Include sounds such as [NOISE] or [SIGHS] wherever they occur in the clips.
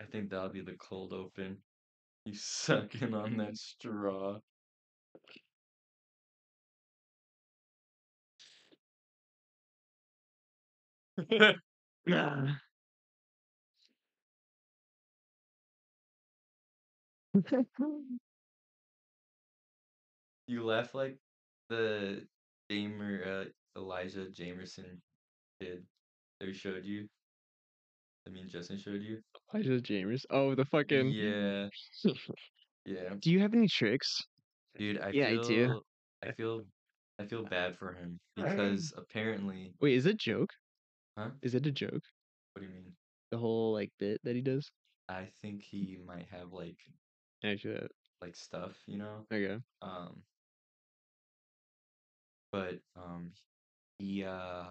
I think that'll be the cold open. You [LAUGHS] sucking on that straw. Nah. [LAUGHS] [LAUGHS] You laugh like the Jamer uh, Elijah Jamerson kid that we showed you. I mean, Justin showed you. Elijah James. Oh, the fucking. Yeah, [LAUGHS] yeah, Do you have any tricks? dude. I Yeah, I do. I feel, I feel bad for him [LAUGHS] because apparently, Wait, is it a joke? Huh? Is it a joke? what do you mean? The whole like bit that he does? I think he might have like Actually, like stuff, you know. okay. Um, but um, he uh,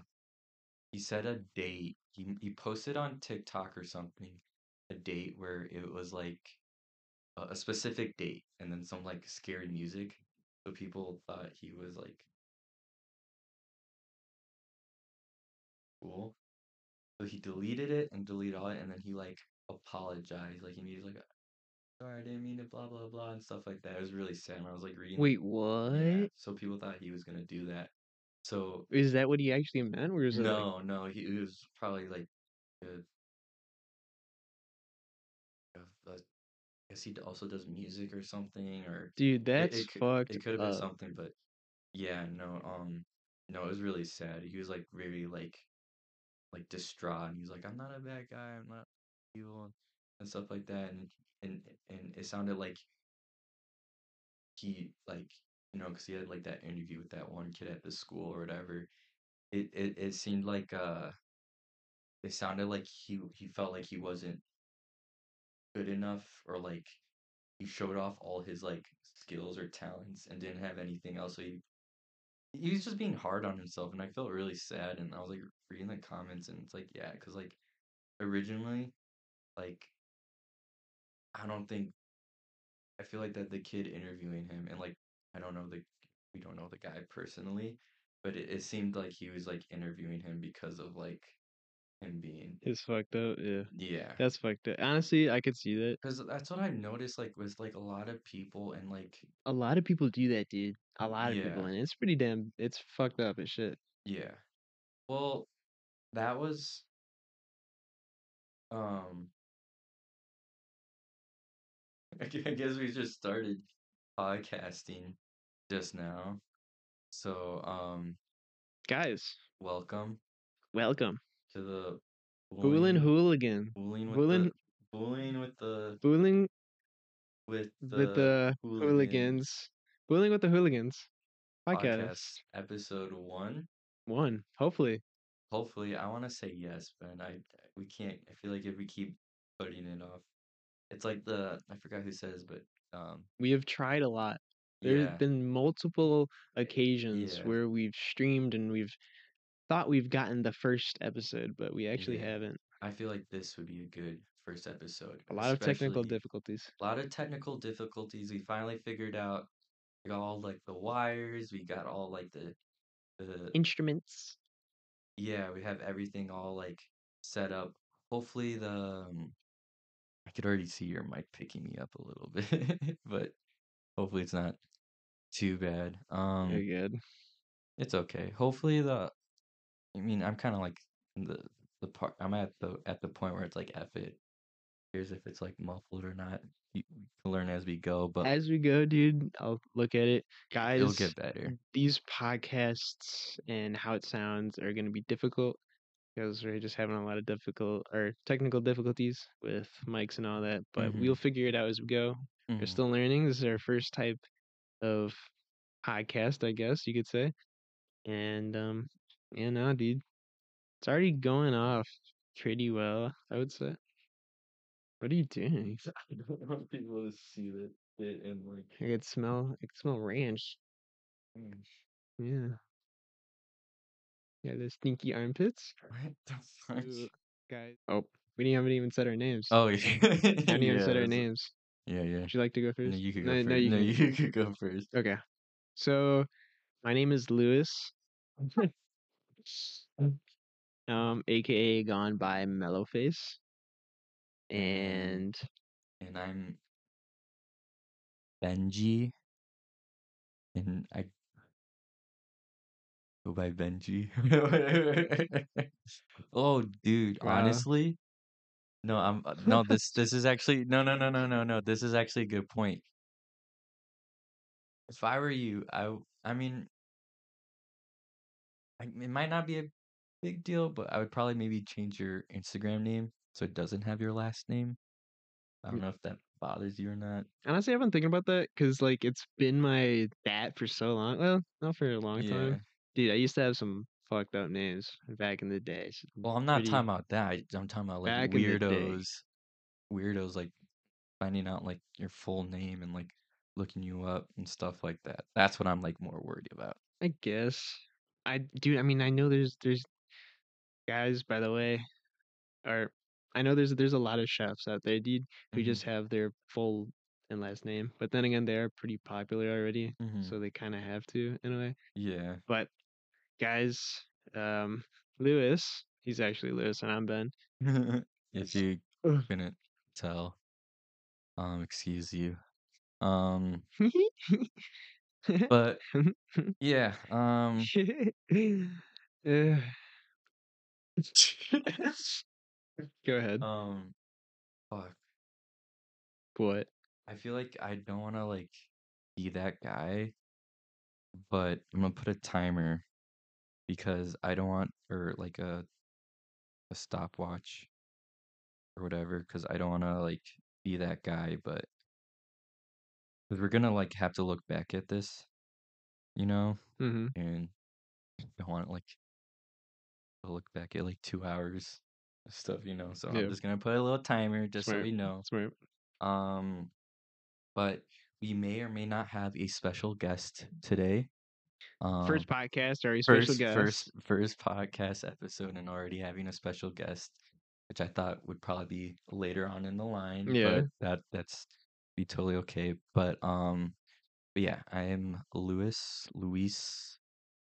he set a date. He he posted on TikTok or something a date where it was like a, a specific date, and then some like scary music. So people thought he was like cool. So he deleted it and deleted all it, and then he like apologized. Like he made like, sorry, I didn't mean it, blah blah blah, and stuff like that. It was really sad. I was like reading. Wait, what? Yeah, so people thought he was gonna do that. So Is that what he actually meant? Or is it like, no, no, he, he was probably like, uh, uh, I guess he also does music or something, or dude, it, that's it, could- fucked It could have been up. something, but yeah, no, um, no, it was really sad. He was like really like, like distraught. And he was like, "I'm not a bad guy. I'm not evil," and stuff like that. And and and it sounded like he like you know because he had like that interview with that one kid at the school or whatever. It it it seemed like uh, it sounded like he he felt like he wasn't good enough or like he showed off all his like skills or talents and didn't have anything else. So he he was just being hard on himself, and I felt really sad. And I was like reading the comments, and it's like yeah, because like originally, like I don't think I feel like that the kid interviewing him and like I don't know the we don't know the guy personally, but it, it seemed like he was like interviewing him because of like him being It's fucked up. Yeah, yeah. that's fucked up. Honestly, I could see that. Because that's what I noticed, like, with like a lot of people and like, A lot of people do that, dude. A lot of people, and it's pretty damn. It's fucked up as shit. yeah. Well, that was, um, I [LAUGHS] I guess we just started podcasting just now. So, um, Guys, welcome welcome. to the Boolin' Hooligan. Boolin' with the with the Boolin' with the, with the hooligans hooligans. With the hooligans. Podcast. podcast episode one. One. Hopefully. Hopefully, I want to say yes, but I we can't. I feel like if we keep putting it off, it's like the I forgot who says, but um, We have tried a lot. There's yeah, been multiple occasions Yeah. where we've streamed and we've thought we've gotten the first episode, but we actually Yeah. haven't. I feel like this would be a good first episode. A lot of technical difficulties. A lot of technical difficulties. We finally figured out. We got all like the wires. We got all like the the Instruments. yeah. We have everything all like set up. Hopefully the um, I could already see your mic picking me up a little [LAUGHS] bit, but hopefully it's not too bad. Um, Very good. It's okay. Hopefully the I mean, I'm kind of like in the the part I'm at the at the point where it's like F it. Here's if it's like muffled or not. You, we can learn as we go, but As we go, dude, I'll look at it. Guys, it'll get better. these podcasts and how it sounds are going to be difficult because we're just having a lot of difficult or technical difficulties with mics and all that. But Mhm. we'll figure it out as we go. We're Mhm. still learning. This is our first type of podcast, I guess you could say. And um, yeah, no, dude, it's already going off pretty well, I would say. What are you doing? [LAUGHS] I don't want people to see that it and like I could smell. I could smell ranch. mm, Yeah. Yeah, the stinky armpits. what the fuck? Guys. Oh, we haven't even said our names. Oh yeah. [LAUGHS] I haven't even yeah, said our names. Yeah, yeah. Would you like to go first? No, you could go no, first. no, you no, you could go first. Okay. So, my name is Lewis. [LAUGHS] um, aka gone by Mellowface. And and I'm Benji, and I go by Benji. [LAUGHS] [LAUGHS] oh, dude, Wow. honestly, no, I'm uh, no. [LAUGHS] This this is actually no no no no no no. This is actually a good point. If I were you, I w- I mean, I, it might not be a big deal, but I would probably maybe change your Instagram name so it doesn't have your last name. I don't Mm. know if that bothers you or not. honestly, I've been thinking about that because like it's been my that for so long. Well, not for a long Yeah. time, dude. I used to have some fucked up names back in the day. s- Well, I'm not Pretty talking about that. I'm talking about like back in the day. weirdos, weirdos like finding out like your full name and like looking you up and stuff like that. That's what I'm like more worried about. I guess I do. I mean, I know there's there's guys by the way, or I know there's there's a lot of chefs out there, dude, who Mhm. just have their full and last name. But then again, they are pretty popular already, Mhm. so they kind of have to in a way. Yeah. But guys, um, Lewis, he's actually Lewis, and I'm Ben. [LAUGHS] if you couldn't tell, um, excuse you. Um, but [LAUGHS] yeah, um, [LAUGHS] Go ahead. um, fuck. What? I feel like I don't want to like be that guy, but I'm gonna put a timer because I don't want or like a a stopwatch or whatever because I don't want to like be that guy, but because we're gonna like have to look back at this, you know, Mm-hmm. and I don't want like to look back at like two hours of stuff, you know. So Yeah. I'm just gonna put a little timer just so Smart. we know. Smart. Um, but we may or may not have a special guest today. Um, First podcast or a special first, guest. first, first podcast episode, and already having a special guest, which I thought would probably be later on in the line. Yeah. but that that's be totally okay. But um, but yeah, I am Louis, Luis,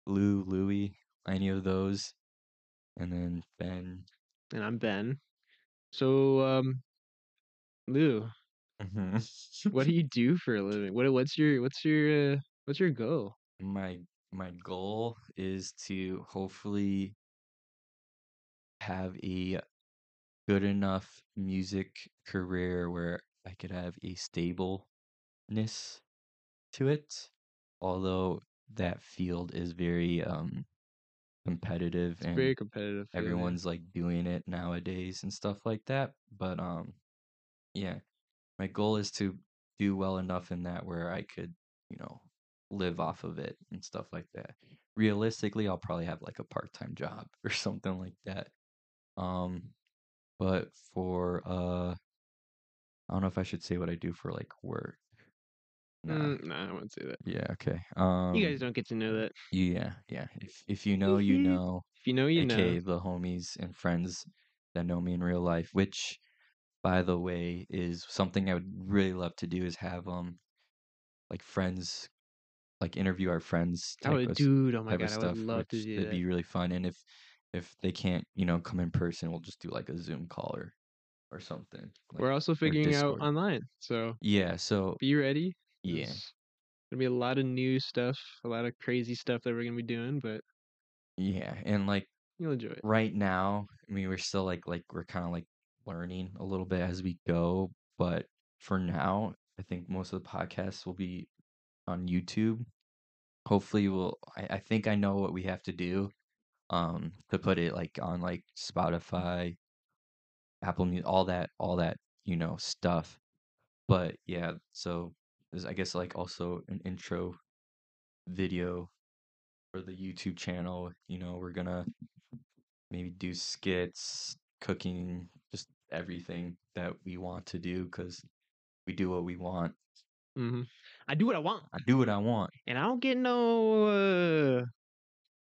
Lou, Louis, any of those, and then Ben. and I'm Ben. So, um, Lou, Mhm. what do you do for a living? What what's your what's your uh, what's your goal? My my goal is to hopefully have a good enough music career where I could have a stableness to it. Although that field is very um competitive It's and very competitive. field, yeah. everyone's like doing it nowadays and stuff like that. But um yeah, my goal is to do well enough in that where I could, you know, live off of it and stuff like that. Realistically, I'll probably have like a part-time job [LAUGHS] or something like that. Um but for uh I don't know if I should say what I do for like work. Nah. Mm, nah, I won't say that. Yeah, okay. Um you guys don't get to know that. yeah, yeah. If if you know, you [LAUGHS] know. If you know, you aka know. the homies and friends that know me in real life, which by the way is something I would really love to do is have um like friends like interview our friends I type would, of dude. Oh my god, of I stuff, would love to do that. be really fun. And if if they can't, you know, come in person, we'll just do like a Zoom call or or something. We're also figuring out online, so Yeah, so be ready. yeah. There's gonna be a lot of new stuff, a lot of crazy stuff that we're gonna be doing, but Yeah, and like you'll enjoy it. right now, I mean, we're still like like we're kind of like learning a little bit as we go, but for now, I think most of the podcasts will be on YouTube. Hopefully, we'll. I, I think I know what we have to do, um, to put it like on like Spotify, Apple Music, all that, all that, you know, stuff. But yeah, so there's I guess like also an intro video for the YouTube channel. You know, we're gonna maybe do skits, cooking, just everything that we want to do because we do what we want. Hmm I do what I want, I do what I want. and I don't get no. Uh,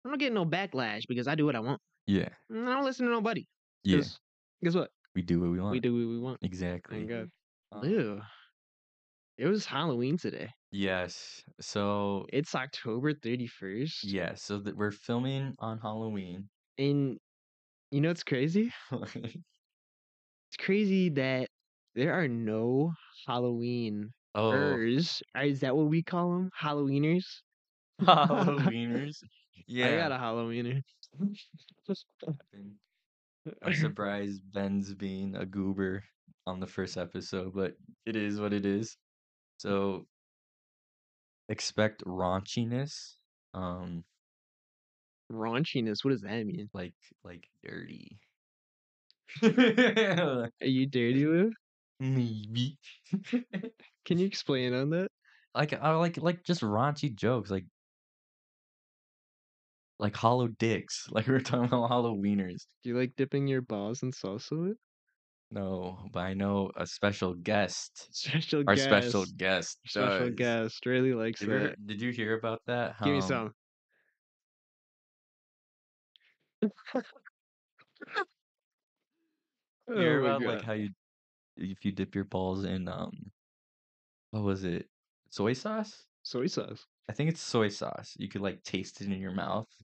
I don't get no backlash because I do what I want. Yeah, And I don't listen to nobody. Yeah. Guess what? We do what we want. We do what we want. exactly. Thank God. Um, Ew. It was Halloween today. yes. So It's October 31st. yeah. So that we're filming on Halloween. And you know what's crazy? [LAUGHS] It's crazy that there are no Halloween Oh, ers. Is that what we call them? Halloweeners. [LAUGHS] Halloweeners. [LAUGHS] Yeah. I got a Halloweener. I'm surprised Ben's being a goober on the first episode, but it is what it is. So expect raunchiness, um, Raunchiness. What does that mean? like like dirty. Are you dirty, [LAUGHS] Lou? Maybe. Can you explain on that? like I like like just raunchy jokes, like like hollow dicks, [LAUGHS] like we were talking about Halloweeners. Do you like dipping your balls in salsa with? No, but I know a special guest. Special guest Our guest. special guest. special does. guest really likes Did you, did you hear about that? Give me some. You hear Oh about like how you if you dip your balls in um what was it? Soy sauce? soy sauce. I think it's soy sauce. You could like taste it in your mouth. [LAUGHS]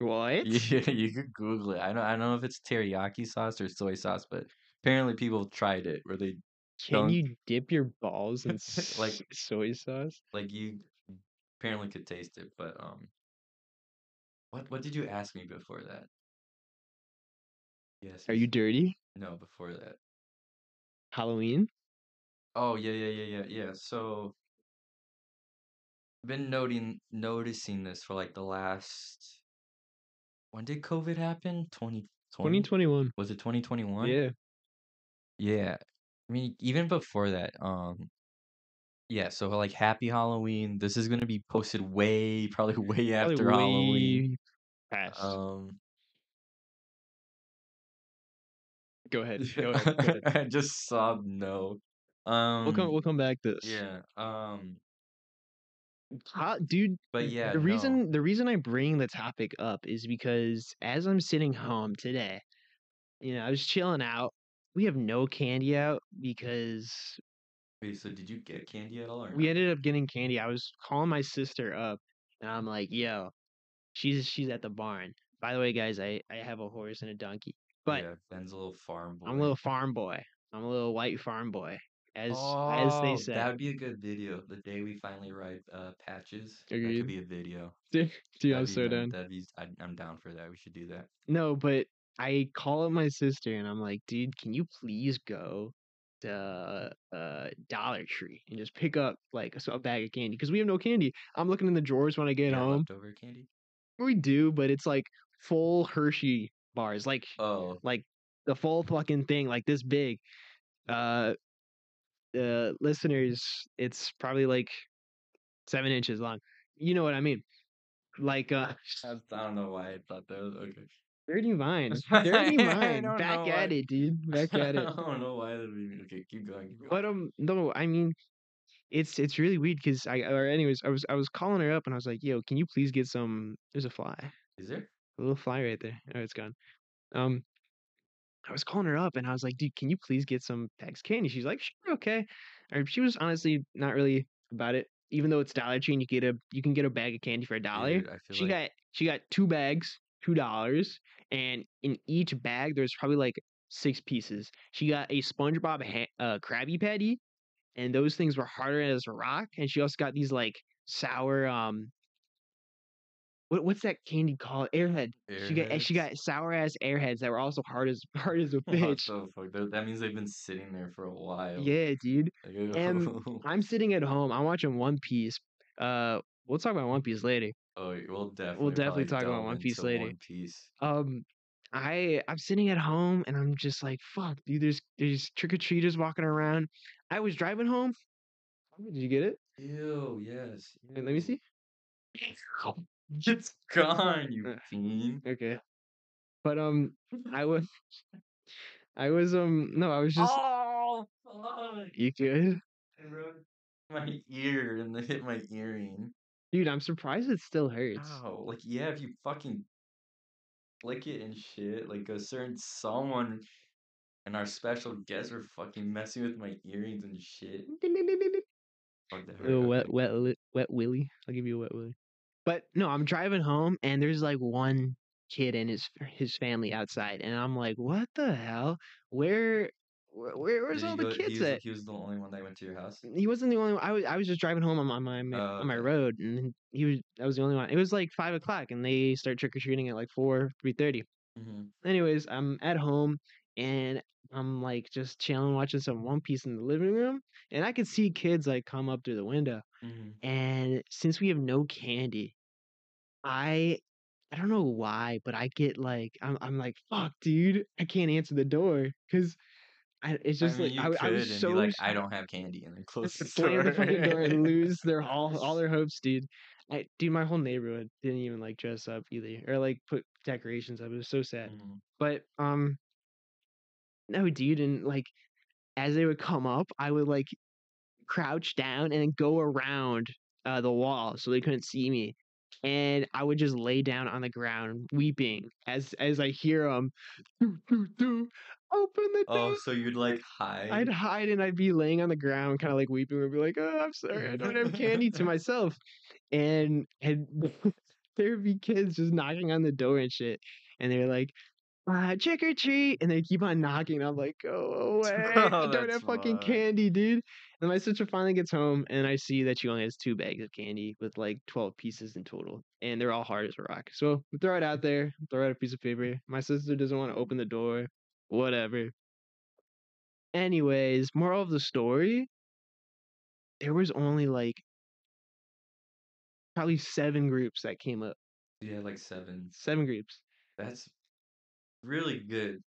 What? Yeah, you could Google it. I don't I don't know if it's teriyaki sauce or soy sauce, but apparently people tried it where they Can don't- you dip your balls in [LAUGHS] Like- soy sauce? like you apparently could taste it, but um what what did you ask me before that? Yes. Are you dirty? No, before that. Halloween? Oh yeah, yeah, yeah, yeah, yeah. So I've been noting noticing this for like the last when did COVID happen? 2020? 2021. Was it 2021? Yeah. Yeah. I mean, even before that, um yeah, so like happy Halloween. This is gonna be posted way probably [LAUGHS] way Probably after Halloween. way Past. Um go ahead. Go ahead. Go ahead. [LAUGHS] I just saw no. Um We'll come. We'll come back to this. yeah. Um How, dude. but yeah, the no. reason the reason I bring the topic up is because as I'm sitting home today, you know, I was chilling out. We have no candy out because Wait, so did you get candy at all we ended up getting candy. I was calling my sister up, and I'm like, "Yo, she's she's at the barn." By the way, guys, I I have a horse and a donkey, but yeah, Ben's a little farm boy. I'm a little farm boy. I'm a little white farm boy, as as they Oh, say. That would be a good video. The day we finally write uh, patches. That could be a video. [LAUGHS] Dude, I'm so done. That'd be. I, I'm down for that. We should do that. No, but I call up my sister and I'm like, dude, can you please go to uh Dollar Tree and just pick up like a bag of candy because we have no candy. I'm looking in the drawers when I get home. leftover candy. We do, but it's like full Hershey bars, like Oh, like the full fucking thing, like this big. Uh, uh, listeners, it's probably like seven inches long. You know what I mean? Like uh, [LAUGHS] I don't know why I thought that was okay. dirty mind, [LAUGHS] dirty mind. Back at why. it, dude. [LAUGHS] Back at it. I don't know why that would be okay. Keep going. Keep going. But um, no, I mean, it's it's really weird because I or anyways, I was I was calling her up and I was like, "Yo, can you please get some?" There's a fly, Is there? a little fly right there. Oh, it's gone. Um, I was calling her up and I was like, "Dude, can you please get some Pegs candy?" She's like, "Sure, okay." Or she was honestly not really about it, even though it's Dollar Tree and you get a you can get a bag of candy for a dollar. Dude, I feel She like got she got two bags, two dollars, and in each bag there's probably like six pieces. She got a SpongeBob ha- uh, Krabby Patty, and those things were harder as a rock. And she also got these like sour um. What, what's that candy called? Airhead. She got she got sour ass airheads that were also hard as [LAUGHS] hard as a [LAUGHS] What bitch. the fuck? That, that means they've been sitting there for a while. Yeah, dude. Like, And I'm sitting at home. I'm watching One Piece. Uh, we'll talk about One Piece later. oh, we'll definitely definitely talk about One Piece later. One Piece. um i i'm sitting at home and i'm just like fuck dude there's there's trick-or-treaters walking around i was driving home did you get it Ew, yes. Uh, let me see [LAUGHS] It's gone, you Uh, fiend. okay but um [LAUGHS] i was [LAUGHS] i was um no i was just Oh, fuck. you good I ruined my ear and it hit my earring. dude i'm surprised it still hurts Oh, Like, yeah, if you fucking flick it and shit, like a certain someone and our special guests were fucking messing with my earrings and shit. Fuck, that hurt. Wet wet wet willy i'll give you a wet willy but no i'm driving home and there's like one kid and his his family outside, and I'm like, "What the hell? Where where where's Did all the go? He kids was at?" he was the only one that went to your house. He wasn't the only one. I was I was just driving home on my on my Oh, on my road, and he was I was the only one. It was like five o'clock, and they start trick or treating at like 4, 3:30. Mhm. Anyways, I'm at home, and I'm, like, just chilling, watching some One Piece in the living room, and I could see kids, like, come up through the window, Mhm. and since we have no candy, I I don't know why, but I get, like I'm I'm like, "Fuck, dude, I can't answer the door," 'cause I it's I just mean, like I I was so like, "I don't have candy," and then [LAUGHS] close the slam the fucking door and lose their all all their [LAUGHS] hopes, dude. I dude, my whole neighborhood didn't even, like, dress up either or, like, put decorations up. It was so sad. Mhm. But, um no, dude, and, like, as they would come up, I would, like, crouch down and then go around, uh, the wall so they couldn't see me, and I would just lay down on the ground weeping as as I hear 'em, "Doo, doo, doo, open the Oh, so you'd, like, hide? I'd hide? and I'd be laying on the ground kinda, like, weeping and be like, "Oh, I'm sorry, I don't have candy," to [LAUGHS] myself, and and [LAUGHS] there'd be kids just knocking on the door and shit, and they're like, "Uh, trick or treat," and they keep on knocking, I'm like, "Go [LAUGHS] away, I Oh, don't that's have fucking candy, dude." And my sister finally gets home, and I see that she only has 2 bags of candy with, like, 12 pieces in total, and they're all hard as a rock. So, we throw it out there, throw out a piece of paper. My sister doesn't wanna open the door, whatever. Anyways, moral of the story there was only, like probably 7 groups that came up. Yeah, like, 7. 7 groups. That's really good.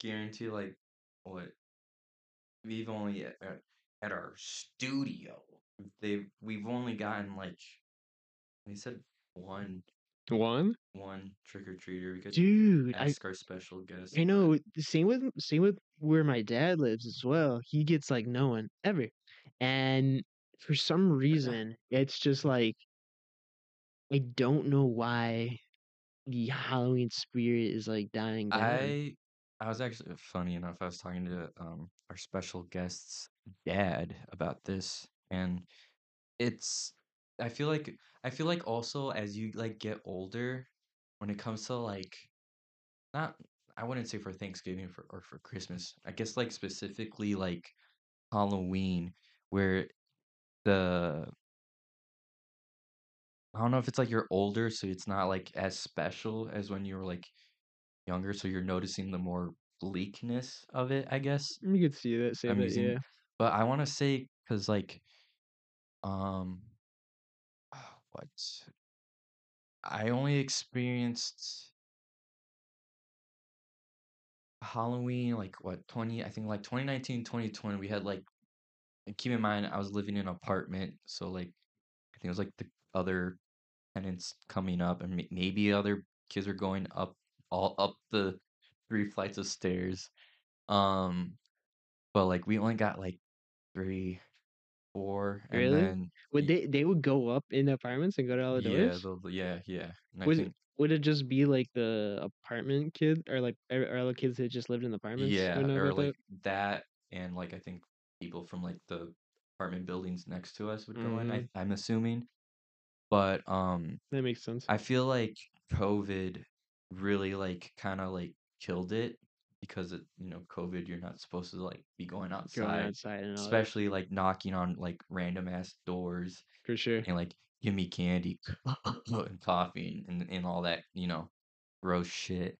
Guarantee, like, what we've only uh, at our studio, they've we've only gotten, like they said 1 1? 1 trick-or-treater. We could Dude, I ask our special guest, I know, same with same with where my dad lives as well. He gets, like, no one ever, and for some [LAUGHS] reason, it's just like I don't know why the Halloween spirit is, like, dying down. I I was actually funny enough, I was talking to, um, our special guest's dad about this, and it's I feel like I feel like also as you, like, get older, when it comes to, like not I wouldn't say for Thanksgiving for or for Christmas, I guess, like, specifically, like, Halloween, where the I don't know if it's, like, you're older, so it's not, like, as special as when you were, like, younger, so you're noticing the more bleakness of it, I guess. Mm, you could see that, say I'm that, using yeah. But I wanna say because like um what? I only experienced Halloween, like, what, 20 I think, like, 2019, 2020, we had, like and keep in mind, I was living in an apartment, so, like, I think it was, like, the other tenants coming up and may maybe other kids were going up all up the 3 flights of stairs, um, but, like, we only got, like, 3, 4, and Really? then Would they they would go up in the apartments and go to all the Yeah, doors? yeah, yeah, and I Was it think would it just be, like, the apartment kid or, like, or the kids that just lived in the apartments Yeah, or, about that? like, that and, like, I think people from, like, the apartment buildings next to us would go in, I Mhm. I'm assuming, but, um, That makes sense. I feel like COVID really, like, kinda, like, killed it because it you know, COVID, you're not supposed to, like, be going Going outside, outside and all that. especially, like, knocking on, like, random ass doors For sure. and, like, "Give me candy," [LAUGHS] and coughing and and all that, you know, gross shit,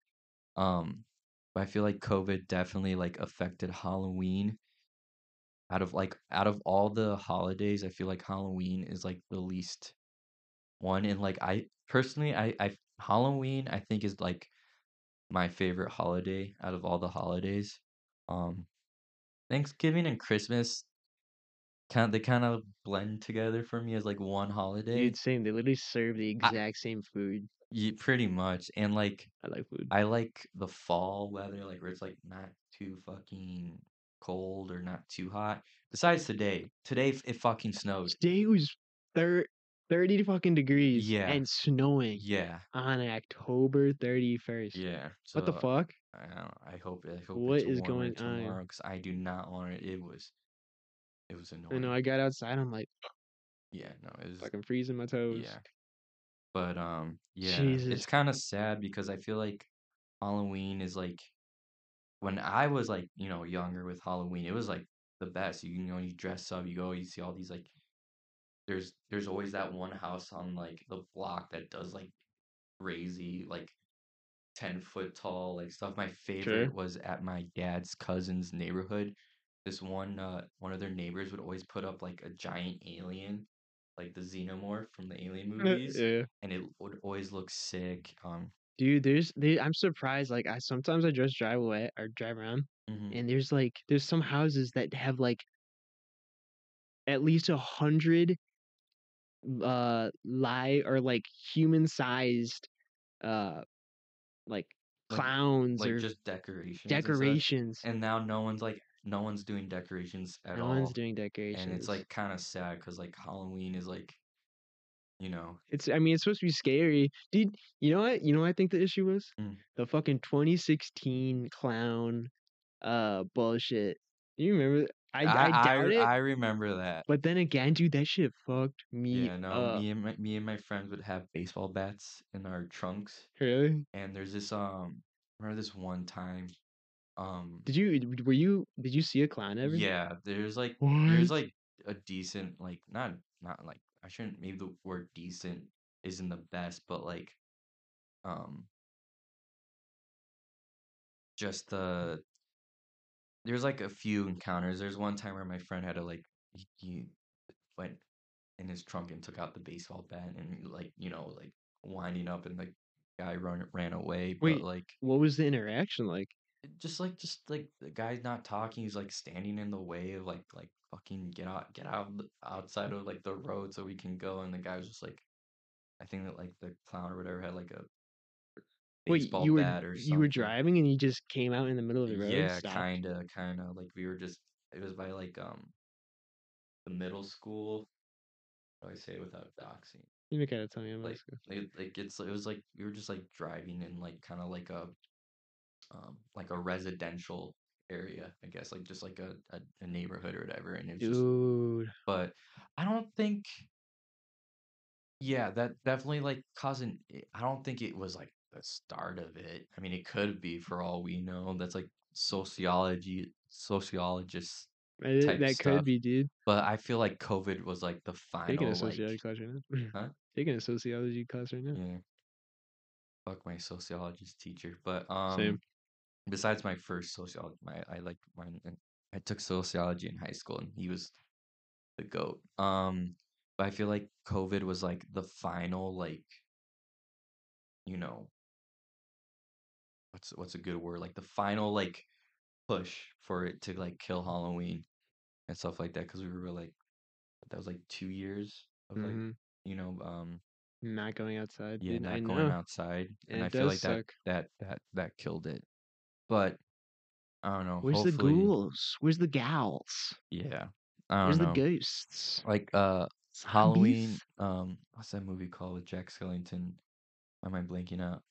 um, but I feel like COVID definitely, like, affected Halloween. Out of, like out of all the holidays, I feel like Halloween is, like, the least one, and, like, I personally, I I Halloween, I think, is, like, my favorite holiday out of all the holidays, um, Thanksgiving and Christmas kind they kinda blend together for me as, like, one holiday. Dude, same, they literally serve the I exact same food. Ye pretty much, and, like, I like food. I like the fall weather, like, where it's, like, not too fucking cold or not too hot. Besides today. Today, f it fucking snowed. Today was thir 30 fucking degrees Yeah. and snowing Yeah. on October 31st. Yeah, What the fuck? I don't I hope I hope What it's is warmer going on? tomorrow 'cause I do not want it it was it was annoying. I know. I got outside, I'm like Yeah, no, it was fucking freezing my toes. yeah. But um, yeah, Jesus. it's kind of sad because I feel like Halloween is like when I was like, you know, younger with Halloween, it was like the best. You, you know, you dress up, you go, you see all these like there's there's always that one house on like the block that does like crazy like 10 foot tall like stuff. My Sure. favorite was at my dad's cousin's neighborhood. This one uh one of their neighbors would always put up like a giant alien, like the xenomorph from the alien movies, Yeah. and it would always look sick. Um, Dude, there's they I'm surprised, like, I sometimes I just drive away or drive around, mhm. and there's, like there's some houses that have, like at least a 100 uh, lie or, like, human-sized, uh, like, clowns like or just decorations decorations. And now no one's like no one's doing decorations at No one's all. doing And it's like kind of sad because like Halloween is like, you know, It's I mean, it's supposed to be scary. Dude, you know what? You know what I think the issue was? Mm. The fucking 2016 clown, uh, bullshit. You remember? I I I I, it, I remember that. but then again, dude, that shit fucked me Yeah, no, up. me and my me and my friends would have baseball bats in our trunks, Really? and there's this um, I remember this one time, um, Did you were you did you see a clown ever? yeah, there's like there's like a decent like not not like I shouldn't maybe the word decent isn't the best, but like um just the there's like a few mm. encounters. There's one time where my friend had to like he, he went in his trunk and took out the baseball bat and like you know like winding up and the guy run ran away. But Wait, like what was the interaction like? Uh, just like just like the guy's not talking. He's like standing in the way of like like fucking get out get out outside of like the road so we can go. And the guy was just like I think that like the clown or whatever had like a Wait, you were you were driving and you just came out in the middle of the road? Yeah, Stopped? kinda, kinda. Like we were just it was by like um the middle school. How do I say it without doxing? You gotta tell me I'm Like it, like it's it was like we were just like driving in like kind of like a um like a residential area, I guess, like just like a, a, a neighborhood or whatever. And it was just Dude. but I don't think yeah, that definitely like causing I don't think it was like the start of it. I mean, it could be for all we know. That's like sociology sociologists type that stuff. could be, dude. But I feel like COVID was like the final. Taking a like sociology class right now. [LAUGHS] huh? Taking a sociology class right now. Yeah. Fuck my sociologist teacher. But Same. um besides my first sociology my I like mine I took sociology in high school and he was the goat. Um but I feel like COVID was like the final like you know what's what's a good word? Like the final like push for it to like kill Halloween and stuff like that because we were like that was like two years of like hmm you know um Not going outside, yeah dude. not I going know. outside And and I it feel like that suck. that that that killed it but I don't know Where's the hopefully ghouls? Where's the gals? yeah I Where's don't the know ghosts? like uh Halloween um what's that movie called with Jack Skellington why am I blanking out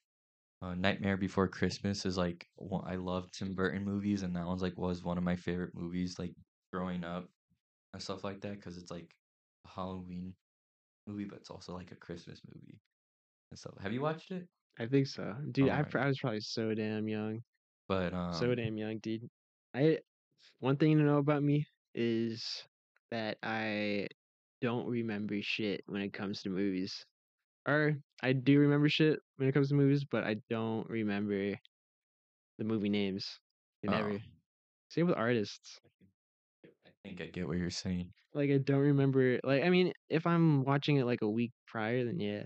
uh, Nightmare Before Christmas is like one, I love Tim Burton movies and that one's like was one of my favorite movies like growing up and stuff like that because it's like a Halloween movie but it's also like a Christmas movie and stuff have you watched it I think so. Dude, I, Alright. pr- I was probably so damn young. but um so damn young, dude. I one thing to know about me is that I don't remember shit when it comes to movies. Or I do remember shit when it comes to movies, but I don't remember the movie names. Oh. Never. Same with artists. I think I get what you're saying. Like I don't remember. Like I mean, if I'm watching it like a week prior, then yeah,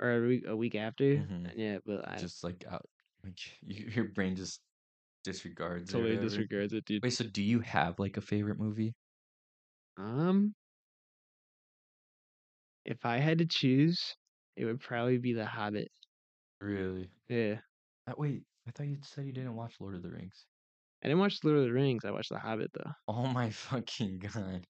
or a week a week after, Mhm. yeah. But I Just like out, like [LAUGHS] your brain just disregards. totally disregards it, dude. Wait, so do you have like a favorite movie? Um, if I had to choose, it would probably be The Hobbit. Really? Yeah, Uh, wait, I thought you said you didn't watch Lord of the Rings. I didn't watch Lord of the Rings. I watched The Hobbit though. Oh my [LAUGHS] fucking god!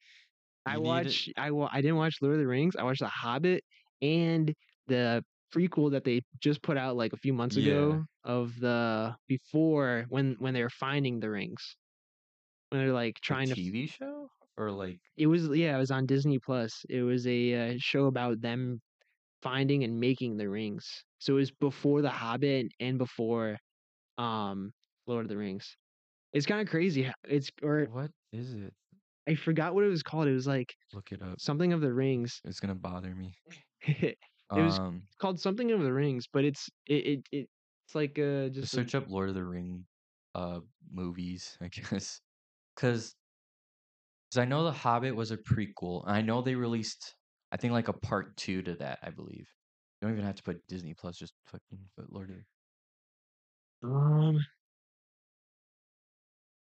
I You need to- watch. I wa- I didn't watch Lord of the Rings. I watched The Hobbit and the prequel that they just put out like a few months Yeah. ago of the before when when they were finding the rings. When they're like a trying to TV show or like It was yeah, it was on Disney Plus. It was a uh, show about them finding and making the rings. So it was before The Hobbit and before um Lord of the Rings. It's kind of crazy. It's or What is it? I forgot what it was called. It was like Look it up. something of the rings. It's gonna bother me. [LAUGHS] it was Um, called something of the rings, but it's it it, it it's like uh just just a, search up Lord of the Ring, uh, movies. I [LAUGHS] guess, because because I know The Hobbit was a prequel. and I know they released, I think like a part two to that. I believe. You don't even have to put Disney Plus. Just fucking put Lord of. um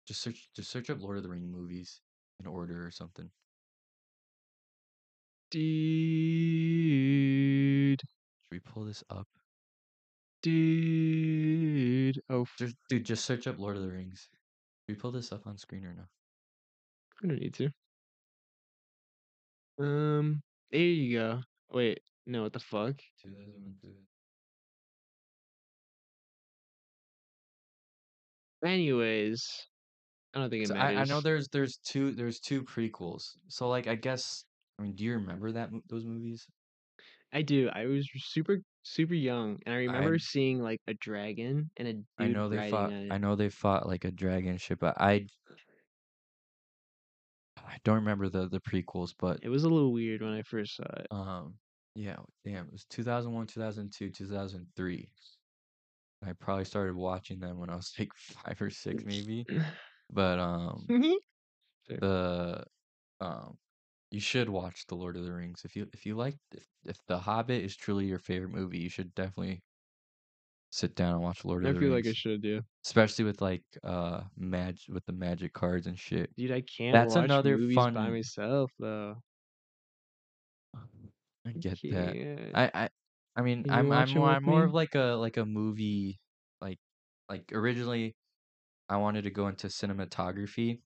Just search. Just search up Lord of the Ring movies in order or something. dude Should we pull this up? dude. Oh, f- Just, dude, just search up Lord of the Rings. Should we pull this up on screen or no? I don't need to. Um, there you go. Wait, no, what the fuck? 2001 Anyways, I don't think it So I, I matters. know there's there's two there's two prequels. So like I guess I mean, do you remember that mo- those movies? I do. I was super super young, and I remember I seeing like a dragon and a dude I know they riding fought on I it. know they fought like a dragon ship, but I I don't remember the the prequels, but It was a little weird when I first saw it. um yeah, damn, it was 2001, 2002, 2003. I probably started watching them when I was [LAUGHS] like 5 or 6 maybe. [LAUGHS] But um Fair. the um you should watch The Lord of the Rings if you if you like if, if The Hobbit is truly your favorite movie, you should definitely sit down and watch Lord I of the feel Rings. like I should do. especially with like uh mag with the magic cards and shit. Dude, I can't That's watch another movies by myself though. I get that. I I I mean Can I'm I'm more I'm more me? of like a like a movie like like originally I wanted to go into cinematography,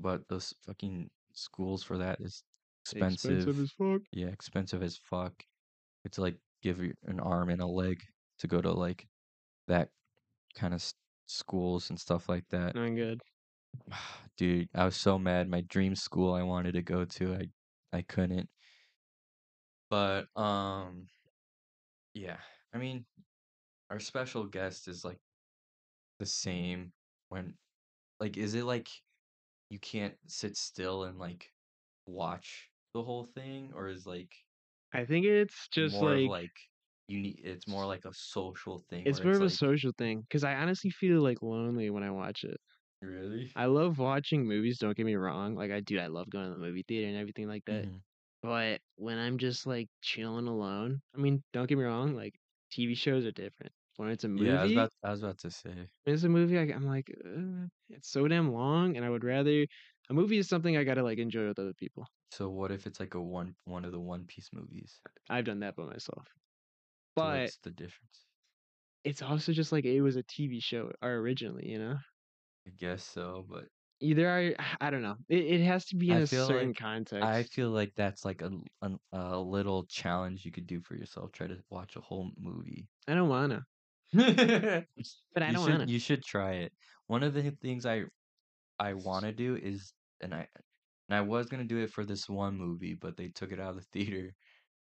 but those fucking schools for that is Expensive expensive. as fuck. Yeah, expensive as fuck. It's like give you an arm and a leg to go to like that kind of s- schools and stuff like that. Not good. [SIGHS] Dude, I was so mad. My dream school I wanted to go to, I I couldn't. But um yeah. I mean, our special guest is like the same when like is it like you can't sit still and like watch the whole thing or is like I think it's just more of like like you need it's more like a social thing it's more of a social thing because I honestly feel like lonely when I watch it. really? I love watching movies, don't get me wrong. Like I do, I love going to the movie theater and everything like that. Mhm. But when I'm just like chilling alone, I mean, don't get me wrong, like TV shows are different. When it's a Yeah, I was movie, about I was about to say. when it's a movie, I, I'm like, uh, it's so damn long, and I would rather a movie is something I gotta like enjoy with other people. So what if it's like a one one of the One Piece movies? I've done that by myself. But what's the difference? it's also just like it was a TV show or originally, you know. I guess so, but Either I, [SIGHS] I don't know. It, it has to be in I a certain like context. I feel like that's like a, an- a little challenge you could do for yourself. Try to watch a whole movie. I don't wanna, you [LAUGHS] but I don't should wanna. you should try it. One of the things I I want to do is and I and I was gonna do it for this one movie, but they took it out of the theater.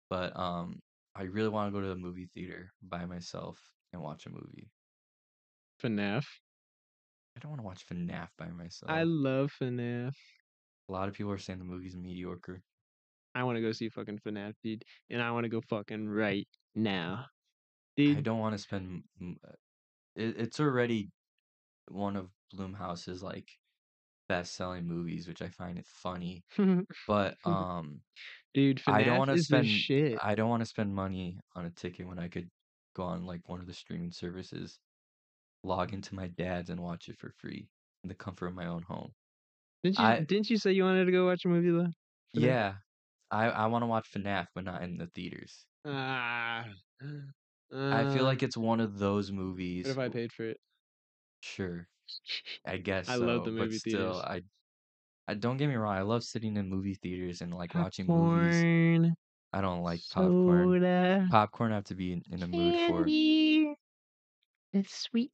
But um, I really want to go to the movie theater by myself and watch a movie. FNAF. I don't want to watch FNAF by myself. I love FNAF. A lot of people are saying the movie's mediocre. I want to go see fucking FNAF, dude, and I want to go fucking right now, Dude. I don't want to spend. uh, It, it's already one of Blumhouse's like best-selling movies, which I find it funny. [LAUGHS] But um, dude, I don't FNAF want to is the spend. shit. I don't want to spend money on a ticket when I could go on like one of the streaming services, log into my dad's and watch it for free in the comfort of my own home. Didn't you? I Didn't you say you wanted to go watch a movie though? FNAF? yeah, I I want to watch FNAF, but not in the theaters. Ah. I feel Uh, like it's one of those what movies. if I paid for it? Sure, I guess I love so, the but movie still, theaters. I I don't get me wrong. I love sitting in movie theaters and like watching movies. I don't like popcorn. soda, Popcorn I have to be in, in a mood for. candy, and sweets.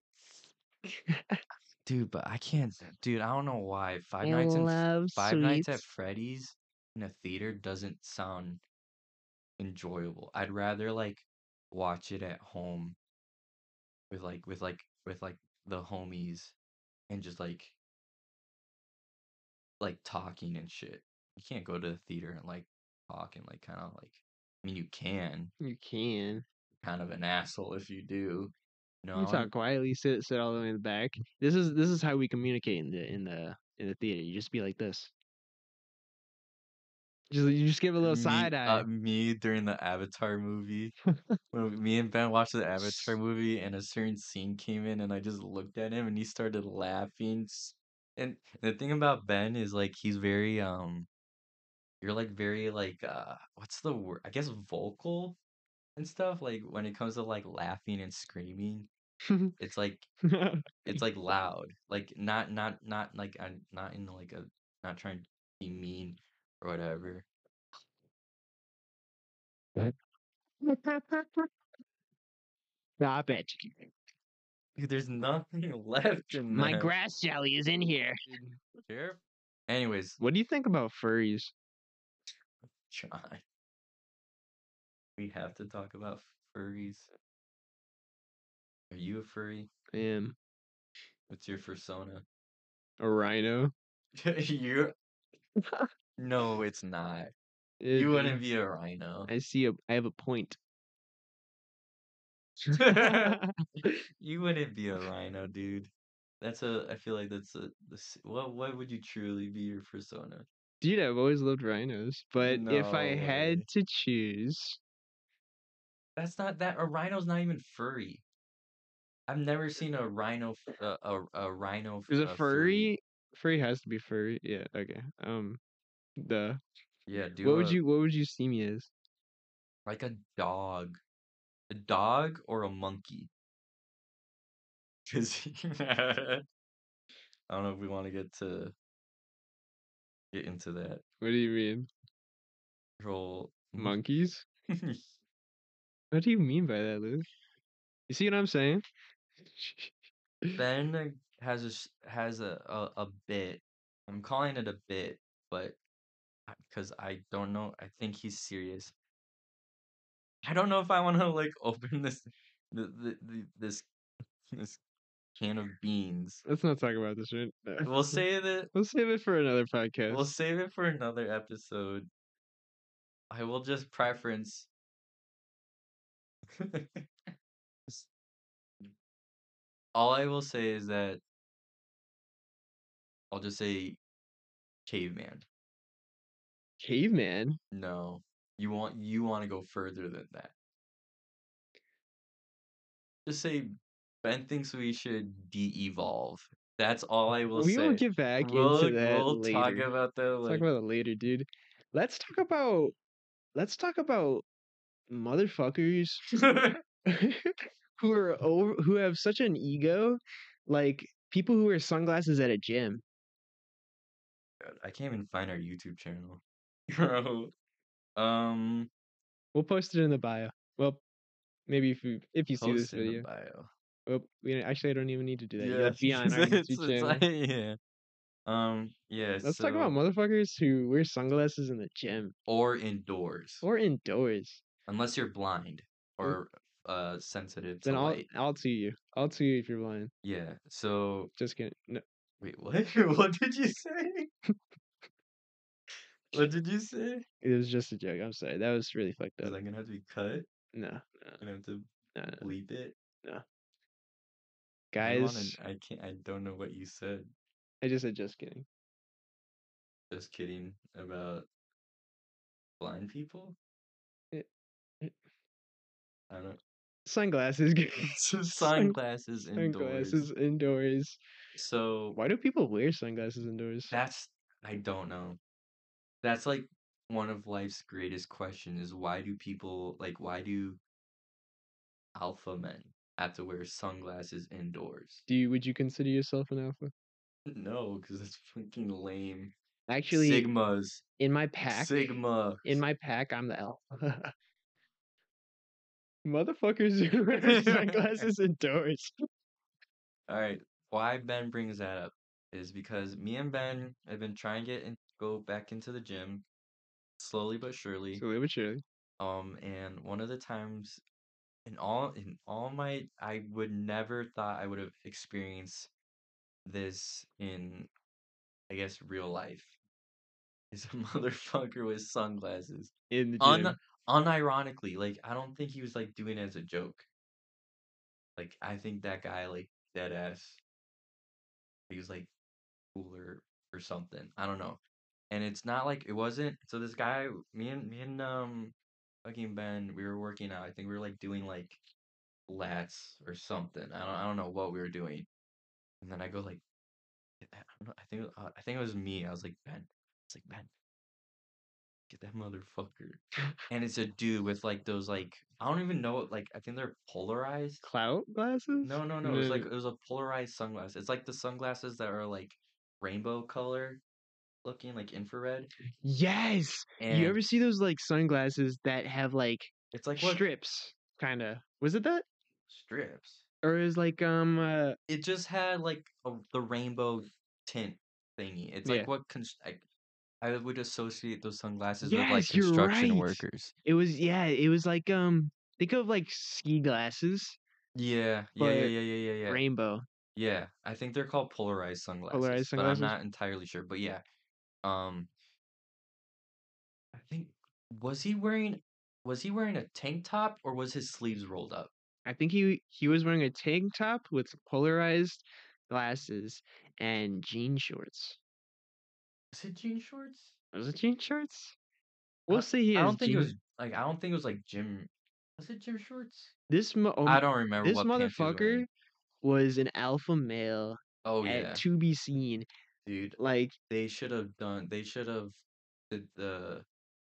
Dude, but I can't. Dude, I don't know why. Five I Nights and love Five Nights at. Freddy's in a theater doesn't sound enjoyable. I'd rather like watch it at home with like with like with like the homies and just like like talking and shit. You can't go to the theater and like talk and like kind of like I mean you can. You can. Kind of an asshole if you do. No, You talk quietly, sit sit all the way in the back. This is this is how we communicate in the in the in the theater. You just be like this. Just you just give a little me, side eye. uh, me during the Avatar movie. [LAUGHS] when me and Ben watched the Avatar movie and a certain scene came in and I just looked at him and he started laughing. And the thing about Ben is like he's very um you're like very like uh what's the word? I guess vocal and stuff like when it comes to like laughing and screaming. [LAUGHS] It's like it's like loud. Like not not not like I'm not in like a not trying to be mean or whatever. Stop [LAUGHS] it. Dude, there's nothing [LAUGHS] left in My grass jelly is in here. Anyways, What do you think about furries? John. We have to talk about furries. Are you a furry? I am What's your persona? a rhino. [LAUGHS] You're No, it's not. It You wouldn't be a rhino. I see a. I have a point. [LAUGHS] You wouldn't be a [LAUGHS] rhino, dude. That's a I feel like that's a this what what would you truly be your persona? Dude, I've always loved rhinos, but if I No had to choose, That's not that a rhino's not even furry. I've never seen a rhino uh, a a rhino is a uh, furry. Furry has to be furry. Yeah. Okay. Um. The. Yeah, do What would you What would you see me as? like a dog, a dog or a monkey. [LAUGHS] Cause [LAUGHS] I don't know if we want to get to get into that What do you mean? whole [LAUGHS] Monkeys? What do you mean by that, Lu? You see what I'm saying? Ben has a has a, a a bit. I'm calling it a bit, but because I don't know, I think he's serious. I don't know if I want to like [LAUGHS] open this the, the, the this this can of beans. Let's not talk about this right now. We'll save it. We'll save it for another podcast. We'll save it for another episode. I will just preference. [LAUGHS] All I will say is that I'll just say caveman. Caveman. No, you want you want to go further than that. Just say Ben thinks we should de-evolve. That's all I will we say. We will get back we'll into that we'll later. talk about that Let's talk about it later, dude. Let's talk about. Let's talk about motherfuckers [LAUGHS] [LAUGHS] who are over, who have such an ego, like people who wear sunglasses at a gym. I can't even find our YouTube channel. [LAUGHS] Bro. Um We'll post it in the bio. Well, maybe if you if you see this post in the video. bio. Well, we actually I don't even need to do that. Yeah, [LAUGHS] be on our it's- YouTube it's channel. like- yeah. Um yeah, Let's talk about motherfuckers who wear sunglasses in the gym or indoors. or indoors. Unless you're blind or uh sensitive to Then I'll light. I'll see you. I'll see you if you're blind. Yeah. So Just kidding. No, wait, what? [LAUGHS] what did you say? What did you say? it was just a joke. I'm sorry. That was really fucked up. Is that gonna have to be cut? No, no, Gonna have to no, no. bleep it? No. guys. wanna- I can't I don't know what you said. I just said just kidding. Just kidding about blind people? It- it- I don't know. Sunglasses. [LAUGHS] [LAUGHS] Sunglasses indoors. Sunglasses indoors. So Why do people wear sunglasses indoors? that's I don't know. That's like one of life's greatest questions is why do people like why do alpha men have to wear sunglasses indoors? Do you would you consider yourself an alpha? No, because it's fucking lame. Actually, Sigmas. in my pack, Sigma. in my pack, I'm the alpha. [LAUGHS] Motherfuckers who [LAUGHS] wear [LAUGHS] sunglasses indoors. All right. Why Ben brings that up is because me and Ben have been trying to get and go back into the gym slowly but surely. Slowly but surely. Um, and one of the times in all in all my I would never thought I would have experienced this in I guess real life. [LAUGHS] Is a motherfucker with sunglasses. In the Un gym. unironically, like I don't think he was like doing it as a joke. Like I think that guy like dead ass he was like cooler or something. I don't know. And it's not like it wasn't so this guy me and me and um fucking Ben, we were working out. I think we were like doing like lats or something. I don't I don't know what we were doing. And then I go like I don't know, I think uh, I think it was me. I was like, Ben. It's like, Ben, get that motherfucker. And it's a dude with like those like I don't even know like I think they're polarized. Clout glasses? No, no, no. It was like it was a polarized sunglass. It's like the sunglasses that are like rainbow color looking, like infrared. Yes. You ever see those like sunglasses that have like it's like what strips? Kind of. Was it that? strips. Or is like um uh It just had like a, the rainbow tint thingy. It's like Yeah. what cons- I, I would associate those sunglasses with like construction right. workers. it was yeah, it was like um think of like ski glasses, Yeah, yeah, yeah, yeah, yeah, yeah, yeah. rainbow. Yeah, I think they're called polarized sunglasses, Polarized but I'm not entirely sure. But yeah, um, I think was he wearing was he wearing a tank top or was his sleeves rolled up? I think he he was wearing a tank top with polarized glasses and jean shorts. Was it jean shorts? Was it jean shorts? We'll I, say he I don't think it was like I don't think it was like gym. Was it gym shorts? This mo- I um, don't remember this what pants he was motherfucker was an alpha male Oh yeah, to be seen. Dude. Like They should have done. They should have did the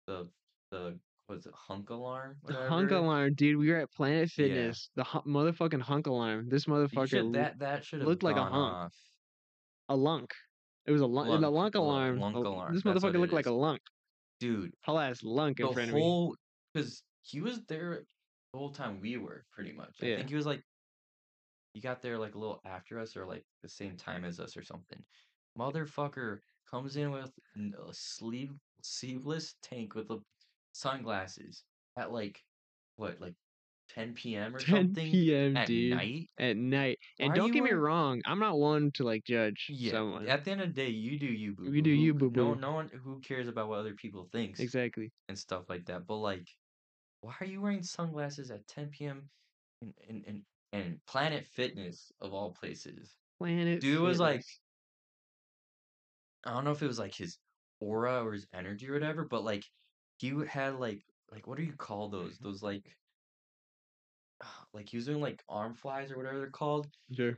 the the was it hunk alarm the hunk whatever. alarm, dude. We were at Planet Yeah, Fitness. The hu- motherfucking hunk alarm. This you motherfucker should that that should have looked like a gone hunk, off. a lunk. It was a lunk. The Lunk, alarm, lunk oh, alarm. this That's what motherfucker it looked like a lunk. dude. Whole ass lunk in The front of me. whole because he was there the whole time we were pretty much. I Yeah. think he was like he got there like a little after us or like the same time as us or something. Motherfucker comes in with n- a sleeve sleeveless tank with the sunglasses at like what like 10 p.m. or 10 something p.m., at dude. night. At night. And are don't you get me wearing? wrong, I'm not one to like judge Yeah, someone. at the end of the day, you do you, boo You do you, Who boo no no one who cares about what other people thinks Exactly. and stuff like that. But like, why are you wearing sunglasses at 10 p.m. and in in, in Planet Fitness of all places? Planet Dude was like, Fitness. I don't know if it was like his aura or his energy or whatever, but like he had like like what do you call those? Mm-hmm. Those like ah, like he was doing like arm flies or whatever they're called. Sure.